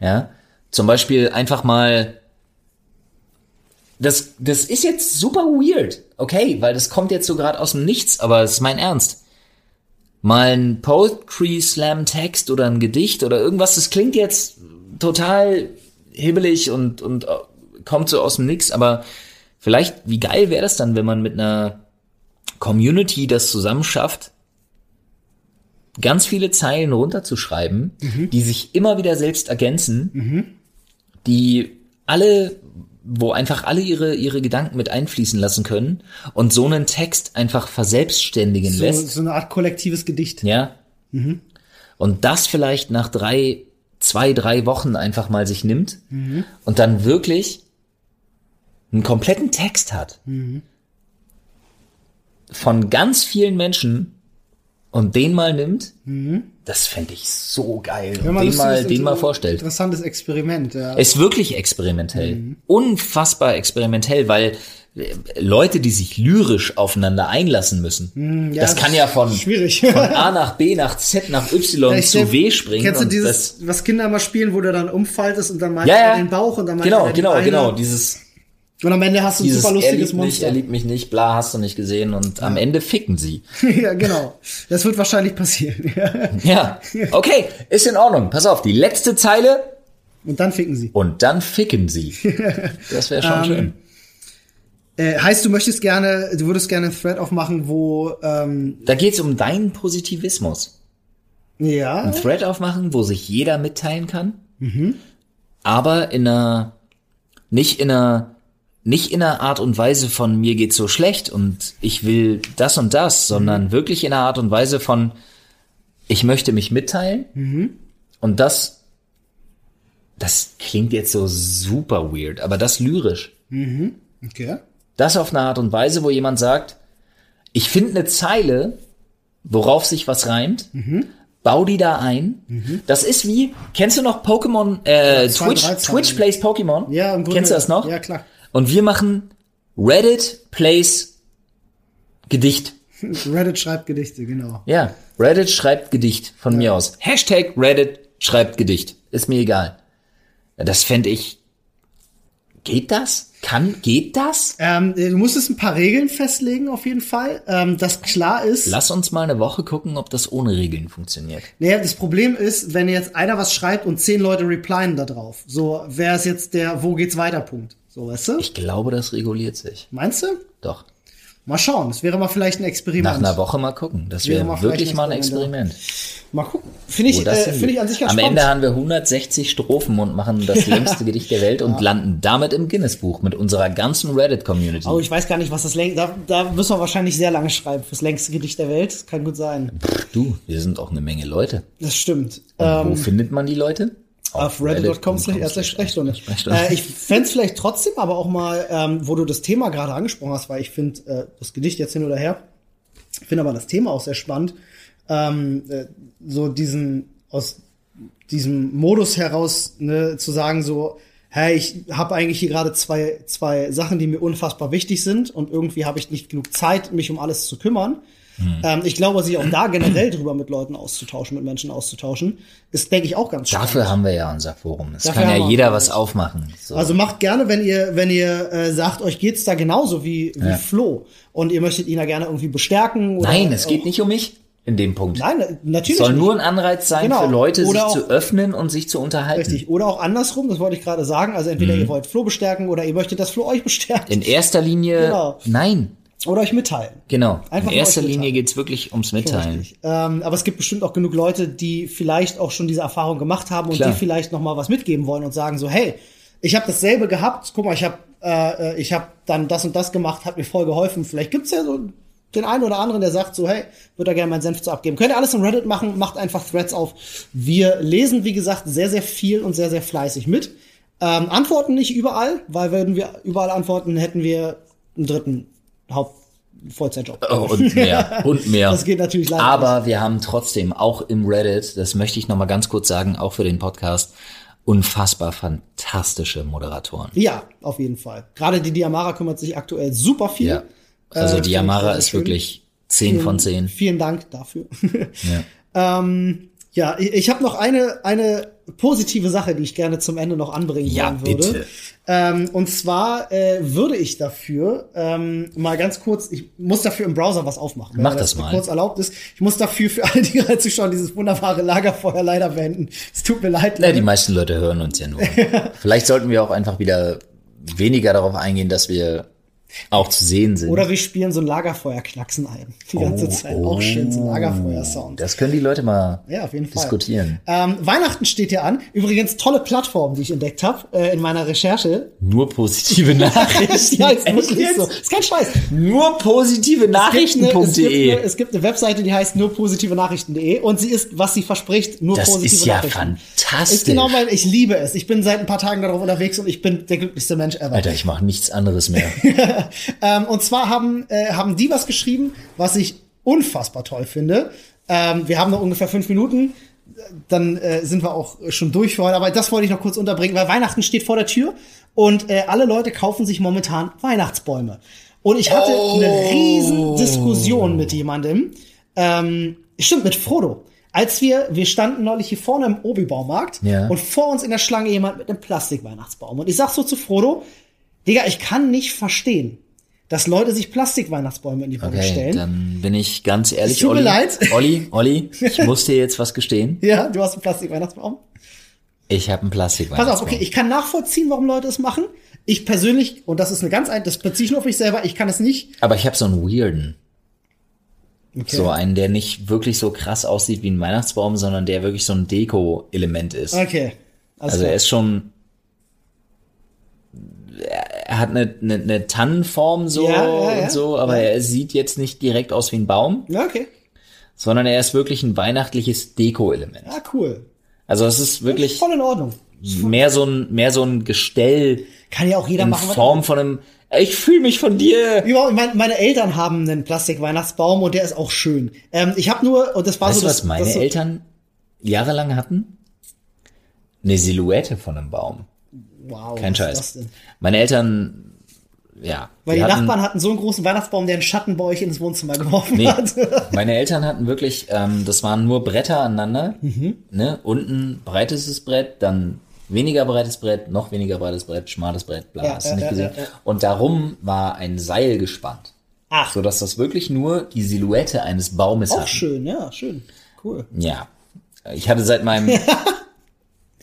Ja, zum Beispiel einfach mal. Das, das ist jetzt super weird, okay, weil das kommt jetzt so gerade aus dem Nichts, aber es ist mein Ernst. Mal ein Poetry Slam Text oder ein Gedicht oder irgendwas, das klingt jetzt total hibbelig und, und äh, kommt so aus dem Nix, aber vielleicht, wie geil wäre das dann, wenn man mit einer Community das zusammen schafft, ganz viele Zeilen runterzuschreiben, die sich immer wieder selbst ergänzen, die alle, wo einfach alle ihre, ihre Gedanken mit einfließen lassen können und so einen Text einfach verselbstständigen So, lässt. so eine Art kollektives Gedicht. Ja. Und das vielleicht nach drei, zwei, drei Wochen einfach mal sich nimmt und dann wirklich einen kompletten Text hat. Von ganz vielen Menschen und den mal nimmt, das fände ich so geil. Wenn man den mal, den mal vorstellt. Interessantes Experiment, ja. Ist wirklich experimentell. Unfassbar experimentell, weil äh, Leute, die sich lyrisch aufeinander einlassen müssen, Hm, ja, das kann ja von, von A nach B nach Z nach Y Ich zu W springen. Kennst du dieses, was Kinder mal spielen, wo du dann umfaltest und dann mal Ja, ja. den Bauch und dann mal genau, die genau, genau. Dieses, Und am Ende hast du ein super er lustiges liebt mich, Monster. er liebt mich nicht, bla, hast du nicht gesehen und am Ende ficken sie. ja, genau. Das wird wahrscheinlich passieren. Ja, okay, ist in Ordnung. Pass auf, die letzte Zeile und dann ficken sie. und dann ficken sie. Das wäre Ähm, schon schön. Äh, heißt, du möchtest gerne, du würdest gerne einen Thread aufmachen, wo, ähm, Da geht's um deinen Positivismus. ja, Ein Thread aufmachen, wo sich jeder mitteilen kann, aber in einer, nicht in einer, nicht in einer Art und Weise von mir geht's so schlecht und ich will das und das, sondern wirklich in einer Art und Weise von, ich möchte mich mitteilen und das, das klingt jetzt so super weird, aber das lyrisch. okay. Das auf eine Art und Weise, wo jemand sagt, ich finde eine Zeile, worauf sich was reimt, bau die da ein. Das ist wie, kennst du noch Pokémon, äh, zwei, Twitch. Twitch plays Pokémon? Ja, im Grunde. Kennst du das noch? Ja, klar. Und wir machen Reddit plays Gedicht. Reddit schreibt Gedichte, genau. Ja, Reddit schreibt Gedicht von mir aus. Hashtag Reddit schreibt Gedicht. Ist mir egal. Ja, Das fände ich. Geht das? Kann, geht das? Ähm, du musstest ein paar Regeln festlegen, auf jeden Fall. Ähm, dass klar ist. Lass uns mal eine Woche gucken, ob das ohne Regeln funktioniert. Naja, das Problem ist, wenn jetzt einer was schreibt und zehn Leute replyen da drauf. So, wer ist jetzt der Wo geht's weiter Punkt? So, weißt du? Ich glaube, das reguliert sich. Meinst du? Doch. Mal schauen. Das wäre mal vielleicht ein Experiment. Nach einer Woche mal gucken. Das Wäre wäre mal wirklich mal ein Experiment. Mal gucken. Finde ich, äh, finde ich an sich ganz Am spannend. Ende haben wir 160 Strophen und machen das längste Gedicht der Welt und landen damit im Guinness-Buch mit unserer ganzen Reddit-Community. Oh, ich weiß gar nicht, was das längste. Da, da müssen wir wahrscheinlich sehr lange schreiben fürs längste Gedicht der Welt. Das kann gut sein. Du, wir sind auch eine Menge Leute. Das stimmt. Und wo Ähm, findet man die Leute? Auf reddit.com slash Sprechstunde. Sprechstunde. Äh, ich fänd's vielleicht trotzdem aber auch mal, ähm, wo du das Thema gerade angesprochen hast, weil ich finde äh, das Gedicht jetzt hin oder her, finde aber das Thema auch sehr spannend. Ähm, äh, so diesen aus diesem Modus heraus ne, zu sagen so, hey, ich habe eigentlich hier gerade zwei zwei Sachen, die mir unfassbar wichtig sind und irgendwie habe ich nicht genug Zeit, mich um alles zu kümmern. Ähm, ich glaube, sich auch da generell drüber mit Leuten auszutauschen, mit Menschen auszutauschen, ist, denke ich, auch ganz spannend. Dafür haben wir ja unser Forum. Es kann ja jeder was aufmachen. So. Also macht gerne, wenn ihr, wenn ihr äh, sagt, euch geht's da genauso wie, wie Ja. Flo und ihr möchtet ihn da gerne irgendwie bestärken. Nein, es geht nicht um mich in dem Punkt. Nein, es natürlich soll nicht. nur ein Anreiz sein Genau. für Leute, Oder sich auch- zu öffnen und sich zu unterhalten. Richtig. Oder auch andersrum, das wollte ich gerade sagen. Also Mhm. entweder ihr wollt Flo bestärken oder ihr möchtet, dass Flo euch bestärkt. In erster Linie, Genau. nein, oder euch mitteilen. genau. Einfach in erster Linie mitteilen. geht's wirklich ums Mitteilen. Richtig. Ähm, aber es gibt bestimmt auch genug Leute, die vielleicht auch schon diese Erfahrung gemacht haben und Klar. die vielleicht noch mal was mitgeben wollen und sagen so, hey, ich habe dasselbe gehabt. Guck mal, ich habe äh, ich habe dann das und das gemacht, hat mir voll geholfen. Vielleicht gibt's ja so den einen oder anderen, der sagt so, hey, würde da gerne meinen Senf zu abgeben. Könnt ihr alles im Reddit machen, macht einfach Threads auf. Wir lesen, wie gesagt, sehr, sehr viel und sehr, sehr fleißig mit. Ähm, antworten nicht überall, weil würden wir überall antworten, hätten wir einen dritten Haupt-Vollzeitjob. Oh, und mehr, und mehr. Das geht natürlich leider Aber wir haben trotzdem auch im Reddit, das möchte ich noch mal ganz kurz sagen, auch für den Podcast, unfassbar fantastische Moderatoren. Ja, auf jeden Fall. Gerade die Diamara kümmert sich aktuell super viel. Ja. Also Äh, ich ist schön. wirklich 10 von 10. Vielen Dank dafür. Ja. ähm, ja, ich, ich habe noch eine, eine positive Sache, die ich gerne zum Ende noch anbringen Ja, würde. bitte. Ähm, und zwar äh, würde ich dafür ähm, mal ganz kurz, ich muss dafür im Browser was aufmachen. Mach wenn das mal. kurz erlaubt ist. Ich muss dafür für alle, die gerade zuschauen, dieses wunderbare Lagerfeuer leider beenden. Es tut mir leid. Ja, die meisten Leute hören uns ja nur. Vielleicht sollten wir auch einfach wieder weniger darauf eingehen, dass wir auch zu sehen sind. Oder wir spielen so ein Lagerfeuer-Knacksen ein. Die ganze Oh, Zeit. Auch schön, so ein Lagerfeuer-Sound. Das können die Leute mal Ja, auf jeden Fall. diskutieren. Ähm, Weihnachten steht ja an. Übrigens tolle Plattform, die ich entdeckt habe äh, in meiner Recherche. Nur positive Nachrichten. ja, ist wirklich so. Ist kein Scheiß. Nur positive Es gibt, eine, es, Nachrichten.de. eine, es gibt eine Webseite, die heißt nur positive Nachrichten.de und sie ist, was sie verspricht, nur Das positive ist ja Nachrichten. fantastisch. Ist genau mein, ich liebe es. Ich bin seit ein paar Tagen darauf unterwegs und ich bin der glücklichste Mensch ever. Alter, ich mache nichts anderes mehr. Ähm, und zwar haben, äh, haben die was geschrieben, was ich unfassbar toll finde. Ähm, wir haben noch ungefähr fünf Minuten. Dann äh, sind wir auch schon durch für heute. Aber das wollte ich noch kurz unterbringen, weil Weihnachten steht vor der Tür und äh, alle Leute kaufen sich momentan Weihnachtsbäume. Und ich hatte eine riesen Diskussion mit jemandem. Ähm, stimmt, mit Frodo. Als wir, wir standen neulich hier vorne im Obi-Baumarkt Ja. und vor uns in der Schlange jemand mit einem Plastikweihnachtsbaum. Und ich sag so zu Frodo, Digga, ich kann nicht verstehen, dass Leute sich Plastikweihnachtsbäume in die Wohnung Okay, stellen. dann bin ich ganz ehrlich, tut mir Olli. leid. Olli, Olli, ich muss dir jetzt was gestehen. Ja, du hast einen Plastikweihnachtsbaum. Ich habe einen Plastik. Pass auf, okay, ich kann nachvollziehen, warum Leute es machen. Ich persönlich, und das ist eine ganz das beziehe ich nur auf mich selber, ich kann es nicht. Aber ich habe so einen weirden. Okay. So einen, der nicht wirklich so krass aussieht wie ein Weihnachtsbaum, sondern der wirklich so ein Deko-Element ist. Okay. Also klar. er ist schon. Er hat eine, eine, eine Tannenform so Ja, ja, ja. und so, aber er sieht jetzt nicht direkt aus wie ein Baum, ja, okay. sondern er ist wirklich ein weihnachtliches Deko-Element. Ja, cool. Also es ist wirklich Voll in Ordnung. mehr so ein mehr so ein Gestell Kann ja auch jeder in machen, er Form von einem. Ich fühle mich von dir. Überhaupt, mein, meine Eltern haben einen Plastik-Weihnachtsbaum und der ist auch schön. Ähm, ich habe nur, und das war Weißt so du, das, was meine das so, Eltern jahrelang hatten? Eine Silhouette von einem Baum. Wow, Kein Scheiß. Meine Eltern, ja. Weil die hatten, Nachbarn hatten so einen großen Weihnachtsbaum, der einen Schatten bei euch ins Wohnzimmer geworfen Nee, hat. meine Eltern hatten wirklich, ähm, das waren nur Bretter aneinander. Mhm. Ne? Unten breitestes Brett, dann weniger breites Brett, noch weniger breites Brett, schmales Brett, bla, Ja, hast du ja, nicht ja, gesehen. Und darum war ein Seil gespannt. Ach, Sodass das wirklich nur die Silhouette eines Baumes auch hat. schön, ja, schön. Cool. Ja. Ich hatte seit meinem,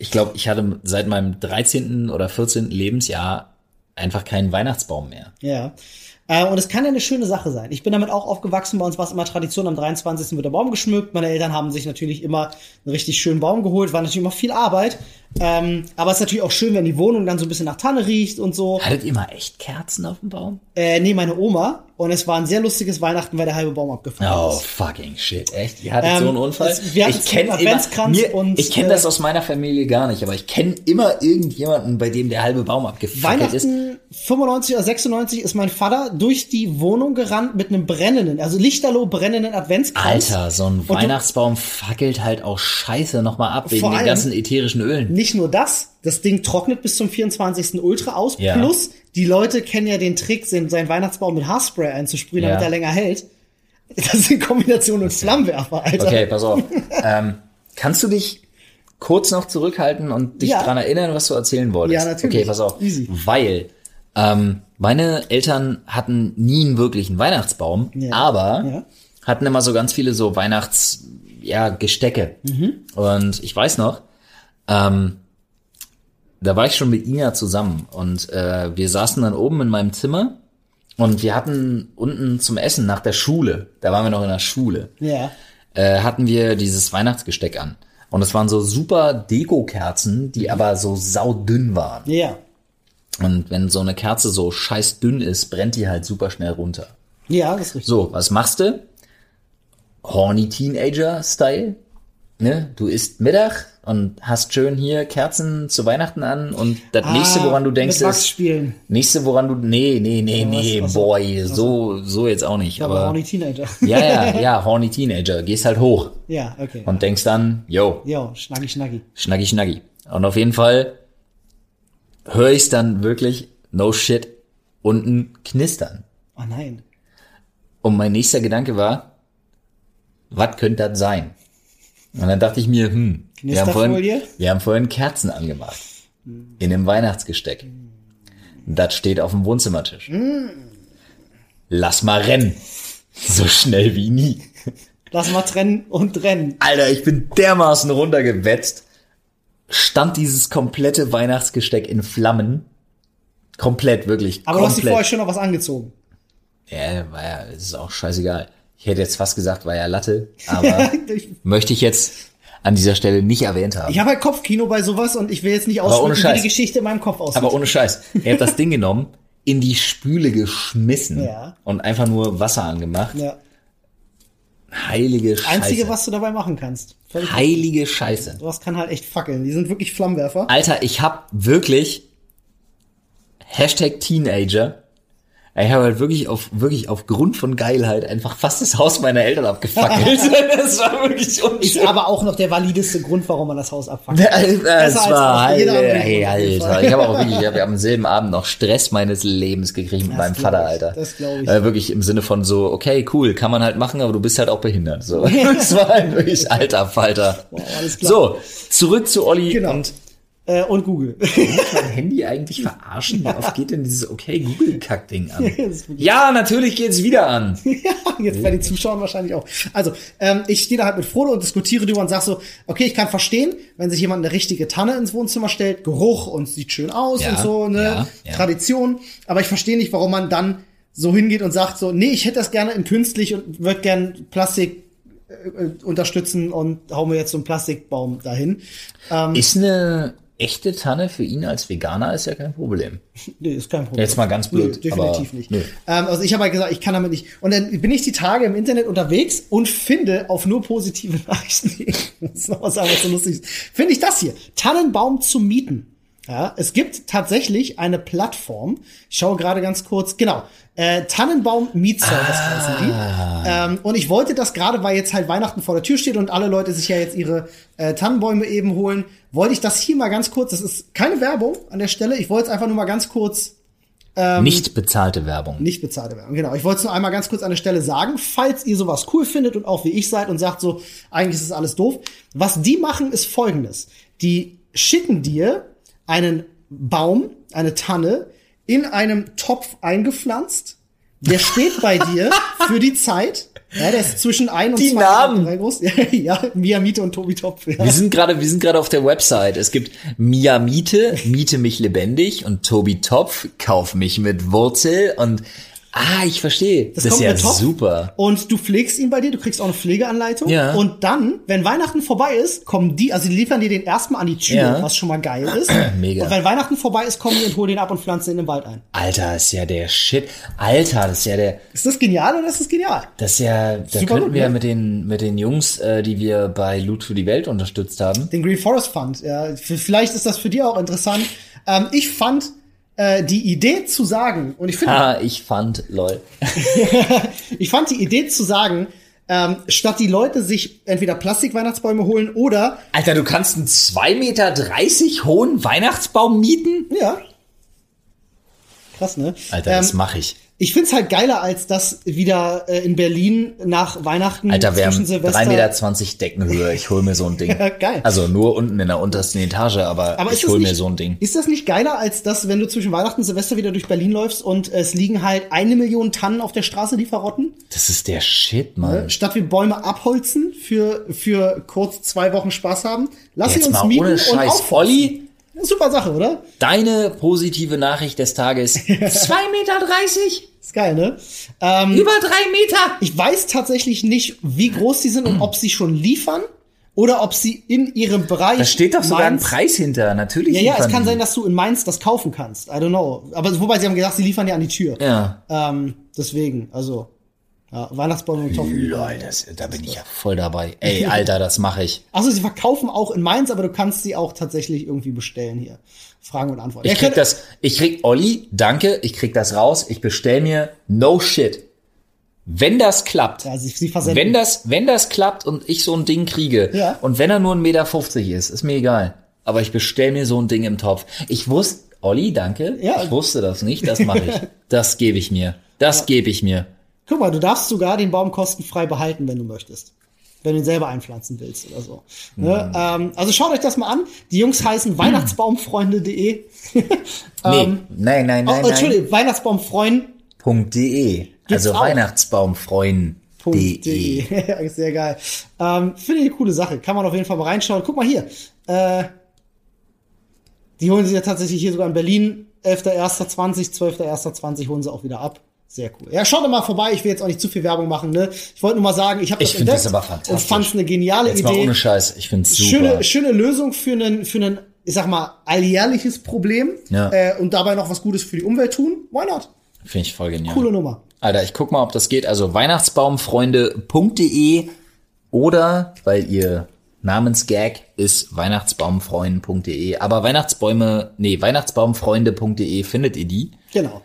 ich glaube, ich hatte seit meinem 13. oder 14. Lebensjahr einfach keinen Weihnachtsbaum mehr. Ja. Äh, und es kann ja eine schöne Sache sein. Ich bin damit auch aufgewachsen. Bei uns war es immer Tradition, am 23. wird der Baum geschmückt. Meine Eltern haben sich natürlich immer einen richtig schönen Baum geholt. War natürlich immer viel Arbeit. Ähm, aber es ist natürlich auch schön, wenn die Wohnung dann so ein bisschen nach Tanne riecht und so. Hattet ihr mal echt Kerzen auf dem Baum? Äh, nee, meine Oma. Und es war ein sehr lustiges Weihnachten, weil der halbe Baum abgefallen Oh, ist. fucking shit, echt? Ihr hattet Ähm, so einen Unfall? es- wir ich kenne und, ich kenne äh, das aus meiner Familie gar nicht, aber ich kenne immer irgendjemanden, bei dem der halbe Baum abgefackelt ist. Weihnachten 95 oder 96 ist mein Vater durch die Wohnung gerannt mit einem brennenden, also lichterloh brennenden Adventskranz. Alter, so ein du- Weihnachtsbaum fackelt halt auch scheiße nochmal ab wegen den ganzen ätherischen Ölen. Nicht nur das, das Ding trocknet bis zum 24. Ultra aus. Ja. Plus, die Leute kennen ja den Trick, seinen Weihnachtsbaum mit Haarspray einzusprühen, Ja. damit er länger hält. Das sind Kombinationen und Flammenwerfer, Alter. Okay, pass auf. ähm, kannst du dich kurz noch zurückhalten und dich Ja. dran erinnern, was du erzählen wolltest? Ja, natürlich. Okay, pass auf. Easy. Weil ähm, meine Eltern hatten nie einen wirklichen Weihnachtsbaum, Ja. aber hatten immer so ganz viele so Weihnachts, ja, Gestecke. Mhm. Und ich weiß noch, ähm, da war ich schon mit Ina zusammen und äh, wir saßen dann oben in meinem Zimmer und wir hatten unten zum Essen nach der Schule, da waren wir noch in der Schule, Ja. äh, hatten wir dieses Weihnachtsgesteck an. Und es waren so super Deko-Kerzen, die aber so saudünn waren. Ja. Und wenn so eine Kerze so scheiß dünn ist, brennt die halt super schnell runter. Ja, das ist richtig. So, was machst du? Horny Teenager-Style. Ne? Du isst Mittag und hast schön hier Kerzen zu Weihnachten an und das nächste, woran du denkst, Ah, mit ist. spielen. Nächste, woran du. Nee, nee, nee, nee, was- was- boy, so, so jetzt auch nicht. Aber nicht Teenager. Ja, ja, ja, horny Teenager. Gehst halt hoch ja, okay. und denkst dann, yo, Jo, schnaggi, schnaggi. schnaggi, schnaggi. Und auf jeden Fall höre ich dann wirklich, no shit, unten knistern. Oh nein. Und mein nächster Gedanke war, was könnte das sein? Und dann dachte ich mir, hm, wir haben, vorhin, wir haben vorhin Kerzen angemacht. In einem Weihnachtsgesteck. Das steht auf dem Wohnzimmertisch. Lass mal rennen. So schnell wie nie. Lass mal trennen und rennen. Alter, ich bin dermaßen runtergewetzt. Stand dieses komplette Weihnachtsgesteck in Flammen. Komplett, wirklich. Aber du hast dir komplett. vorher schon noch was angezogen. Ja, war ja, es ist auch scheißegal. Ich hätte jetzt fast gesagt, war ja Latte, aber möchte ich jetzt an dieser Stelle nicht erwähnt haben. ich habe halt Kopfkino bei sowas und ich will jetzt nicht ausdrücken, wie die Geschichte in meinem Kopf aussieht. aber ohne Scheiß. Er hat das Ding genommen, in die Spüle geschmissen Ja. und einfach nur Wasser angemacht. ja. Heilige Scheiße. Einzige, was du dabei machen kannst. Völlig Heilige Scheiße. Sowas kann halt echt fackeln. Die sind wirklich Flammenwerfer. Alter, ich hab wirklich Hashtag Teenager. Ich habe halt wirklich auf, wirklich auf Grund von Geilheit einfach fast das Haus meiner Eltern abgefackelt. das war wirklich Ist unschön. aber auch noch der valideste Grund, warum man das Haus abfackelt. Als war andere hey, Alter. Ich habe auch wirklich, ich habe am selben Abend noch Stress meines Lebens gekriegt mit Das meinem Vater, ich, Alter. das glaub ich. Äh, wirklich im Sinne von so, okay, cool, kann man halt machen, aber du bist halt auch behindert. So, das war halt wirklich alter Falter. Wow. So, zurück zu Olli Genau. und Äh, und Google. mein Handy eigentlich verarschen? Wie oft geht denn dieses okay Google an? Das ist wirklich- Ja, natürlich geht's wieder an. ja, jetzt bei den Zuschauern wahrscheinlich auch. Also, ähm, ich stehe da halt mit Frodo und diskutiere drüber und sag so, okay, ich kann verstehen, wenn sich jemand eine richtige Tanne ins Wohnzimmer stellt, Geruch und sieht schön aus Ja, und so, ne? ja, ja. Tradition. Aber ich verstehe nicht, warum man dann so hingeht und sagt so, nee, ich hätte das gerne in künstlich und würde gern Plastik äh, unterstützen und hau mir jetzt so einen Plastikbaum dahin. Ähm, Ist eine echte Tanne für ihn als Veganer ist ja kein Problem. Nee, ist kein Problem. Jetzt mal ganz blöd, Nee, definitiv nicht. nö. Ähm, also ich habe halt gesagt, ich kann damit nicht. Und dann bin ich die Tage im Internet unterwegs und finde auf nur positive Nachrichten, ich muss noch was sagen, was so lustig ist, finde ich das hier. Tannenbaum zu mieten. Ja, es gibt tatsächlich eine Plattform. Ich schaue gerade ganz kurz. Genau. Äh, Tannenbaum Mietservice heißen die. Ähm, und ich wollte das gerade, weil jetzt halt Weihnachten vor der Tür steht und alle Leute sich ja jetzt ihre äh, Tannenbäume eben holen, wollte ich das hier mal ganz kurz. Das ist keine Werbung an der Stelle. Ich wollte es einfach nur mal ganz kurz Nicht bezahlte Werbung. nicht bezahlte Werbung. Genau. Ich wollte es nur einmal ganz kurz an der Stelle sagen, falls ihr sowas cool findet und auch wie ich seid und sagt so, eigentlich ist das alles doof. Was die machen, ist folgendes. Die schicken dir einen Baum, eine Tanne, in einem Topf eingepflanzt. Der steht bei dir für die Zeit. Ja, der ist zwischen ein und Die zwei Namen. drei groß. Ja, Miamite und Tobi Topf. Ja. Wir sind gerade, wir sind gerade auf der Website. Es gibt Mia Miete, Miete mich lebendig und Tobi Topf, kauf mich mit Wurzel und ah, ich verstehe. Das, ist kommt ja Topf super. Und du pflegst ihn bei dir, du kriegst auch eine Pflegeanleitung. Ja. Und dann, wenn Weihnachten vorbei ist, kommen die, also die liefern dir den erstmal an die Tür, Ja. was schon mal geil ist. Mega. Und wenn Weihnachten vorbei ist, kommen die und holen den ab und pflanzen ihn im Wald ein. Alter, das ist ja der Shit. Alter, das ist ja der, Ist das genial oder ist das genial? das ist ja, da Super könnten gut, wir ne? mit den, mit den Jungs, äh, die wir bei Loot für die Welt unterstützt haben. Den Green Forest Fund. Ja, vielleicht ist das für die auch interessant. Ähm, ich fand äh, die Idee zu sagen, und ich finde, Ah, ich fand, lol. ich fand die Idee zu sagen, ähm, statt die Leute sich entweder Plastik-Weihnachtsbäume holen oder Alter, du kannst einen 2,30 Meter hohen Weihnachtsbaum mieten? ja. Krass, ne? Alter, das mache ich. Ich find's halt geiler, als das wieder äh, in Berlin nach Weihnachten Alter, wir haben zwischen Silvester. 3,20 Meter Deckenhöhe. Ich hol mir so ein Ding. Ja, geil. Also nur unten in der untersten Etage, aber, Aber ich hol nicht, mir so ein Ding. Ist das nicht geiler, als das, wenn du zwischen Weihnachten und Silvester wieder durch Berlin läufst und es liegen halt eine Million Tannen auf der Straße, die verrotten? Das ist der Shit, Mann. Statt wir Bäume abholzen für, für kurz zwei Wochen Spaß haben, lass sie uns mal mieten ohne und Scheiß. aufforsten. Olli, Super Sache, oder? deine positive Nachricht des Tages. 2,30 Meter? Ist geil, ne? Ähm, Über drei Meter? ich weiß tatsächlich nicht, wie groß die sind und ob sie schon liefern oder ob sie in ihrem Bereich. Da steht doch sogar ein Preis hinter, natürlich. Ja, ja, es kann die. sein, dass du in Mainz das kaufen kannst. I don't know. Aber wobei sie haben gesagt, sie liefern ja an die Tür. Ja. Ähm, deswegen, also ja, Weihnachtsbäume und Toffen. Lol, das, da bin ich ja voll dabei. Ey, Alter, das mache ich. Also sie verkaufen auch in Mainz, aber du kannst sie auch tatsächlich irgendwie bestellen hier. Fragen und Antworten. Ich Ja, krieg das, ich krieg, Olli, danke, ich krieg das raus, ich bestell mir no shit. Wenn das klappt, Ja, sie, sie versenden. wenn das, wenn das klappt und ich so ein Ding kriege, Ja. und wenn er nur 1,50 Meter ist, ist mir egal. Aber ich bestell mir so ein Ding im Topf. Ich wusste, Olli, danke, Ja. ich wusste das nicht, das mache ich. Das gebe ich mir. Das gebe ich mir. Guck mal, du darfst sogar den Baum kostenfrei behalten, wenn du möchtest. Wenn du ihn selber einpflanzen willst oder so. Ne? Ähm, also schaut euch das mal an. Die Jungs heißen Weihnachtsbaumfreunde.de. Nee, Ähm, nein, nein, oh, nein, nein. Entschuldigung, Weihnachtsbaumfreund. .de. Also. Ja, Sehr geil. Ähm, Finde ich eine coole Sache. Kann man auf jeden Fall mal reinschauen. Guck mal hier. Äh, die holen sie ja tatsächlich hier sogar in Berlin. 11.01.20, 12.01.20 holen sie auch wieder ab. Sehr cool. Ja, schaut doch mal vorbei. Ich will jetzt auch nicht zu viel Werbung machen. Ne? Ich wollte nur mal sagen, ich habe das Ich finde das entdeckt aber fantastisch. und fand es eine geniale Jetzt mal Idee. ohne Scheiß, ich find's super. Schöne, schöne Lösung für einen, für einen, ich sag mal, alljährliches Problem Ja. äh, und dabei noch was Gutes für die Umwelt tun. Why not? Finde ich voll genial. Coole Nummer. Alter, ich guck mal, ob das geht. Also weihnachtsbaumfreunde.de oder, weil ihr Namensgag ist weihnachtsbaumfreuen.de. Aber Weihnachtsbäume, nee, weihnachtsbaumfreunde.de findet ihr die. Genau.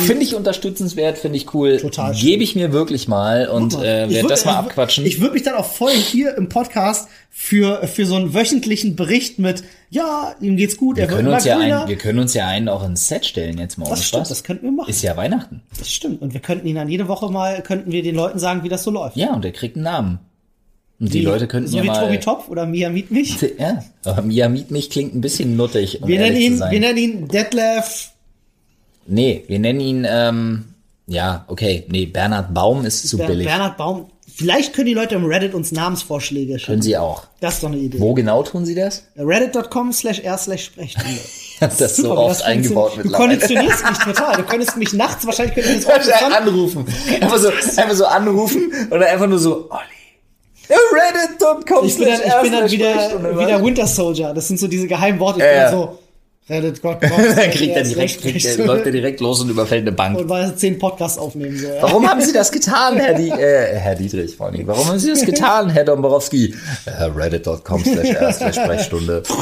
Finde ich unterstützenswert, finde ich cool. Total. Gebe ich mir wirklich mal und äh, werde das mal abquatschen. Ich würde mich dann auch voll hier im Podcast für, für so einen wöchentlichen Bericht mit, ja, ihm geht's gut, wir, er wird können immer uns ja grüner. einen, wir können uns ja einen auch ins Set stellen jetzt mal. das stimmt, Spaß. das könnten wir machen. Ist ja Weihnachten. das stimmt. Und wir könnten ihn dann jede Woche mal, könnten wir den Leuten sagen, wie das so läuft. Ja, und er kriegt einen Namen. Und die Wie- Leute könnten so ja wie mal. Tobi Topf oder Mia Miet mich. Ja, aber Mia Miet mich klingt ein bisschen nuttig. Um Wir nennen ihn, wir nennen ihn Detlef. Nee, wir nennen ihn, ähm, ja, okay, nee, Bernhard Baum ist zu Ber billig. Bernhard Baum. Vielleicht können die Leute im Reddit uns Namensvorschläge schicken. Können sie auch. Das ist doch eine Idee. Wo genau tun sie das? Reddit.com slash r slash Sprechstunde. Das ist so oft das eingebaut Du mittlerweile. konditionierst mich total. Du könntest mich nachts, wahrscheinlich könnte ich das heute Wahrscheinlich anrufen. Einfach so, einfach so anrufen oder einfach nur so, Olli. Reddit.com Ich bin dann, ich bin dann wieder, wieder Winter Soldier. Das sind so diese geheimen Worte. Ich Ja, bin ja. dann so, Reddit.com. Dann kriegt er direkt, kriegt er, läuft er direkt los und überfällt eine Bank. Und weil zehn Podcasts aufnehmen so. Ja. Warum haben Sie das getan, Herr, Di äh, Herr Dietrich vor allem? Warum haben Sie das getan, Herr Domborowski? Äh, Reddit.com slash slash Sprechstunde.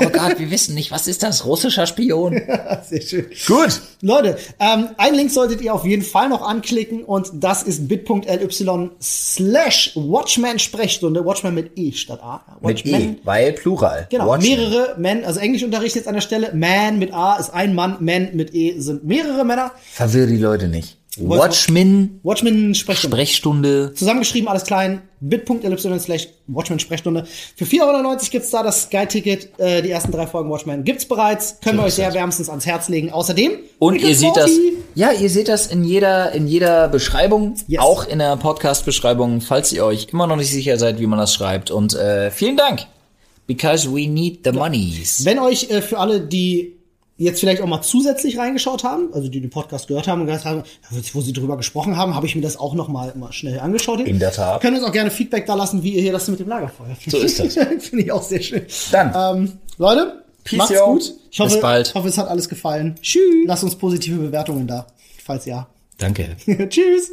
Oh Gott, wir wissen nicht, was ist das? Russischer Spion? Sehr schön. Gut. Leute, ähm, einen Link solltet ihr auf jeden Fall noch anklicken und das ist bit.ly slash Watchman Sprechstunde. Watchman mit E statt A. Mit Watchman. E, weil Plural. Genau, Watchmen. mehrere Men, also Englischunterricht jetzt an der Stelle. Man mit A ist ein Mann, Man mit E sind mehrere Männer. Verwirr die Leute nicht. Watchmen, Watchmen Sprechstunde. Sprechstunde. Zusammengeschrieben, alles klein, bit.ly slash Watchmen Sprechstunde. Für 4,99 Euro gibt's da das Sky-Ticket. Äh, die ersten drei Folgen Watchmen gibt's bereits. Können wir euch sehr wärmstens ans Herz legen. Außerdem. Und ihr seht das, ja, ihr seht das in jeder, in jeder Beschreibung, Yes. auch in der Podcast-Beschreibung, falls ihr euch immer noch nicht sicher seid, wie man das schreibt. Und äh, vielen Dank. Because we need the monies. Wenn euch äh, für alle, die jetzt vielleicht auch mal zusätzlich reingeschaut haben, also die den Podcast gehört haben und gesagt haben, wo sie drüber gesprochen haben, habe ich mir das auch noch mal, mal schnell angeschaut. In der Tat. Könnt uns auch gerne Feedback da lassen, wie ihr hier das mit dem Lagerfeuer findet. So ist das. Finde ich auch sehr schön. Dann. Ähm, Leute, Peace, macht's yo. gut. Ich hoffe, Bis bald. Ich hoffe, es hat alles gefallen. Tschüss. Lasst uns positive Bewertungen da, falls ja. Danke. Tschüss.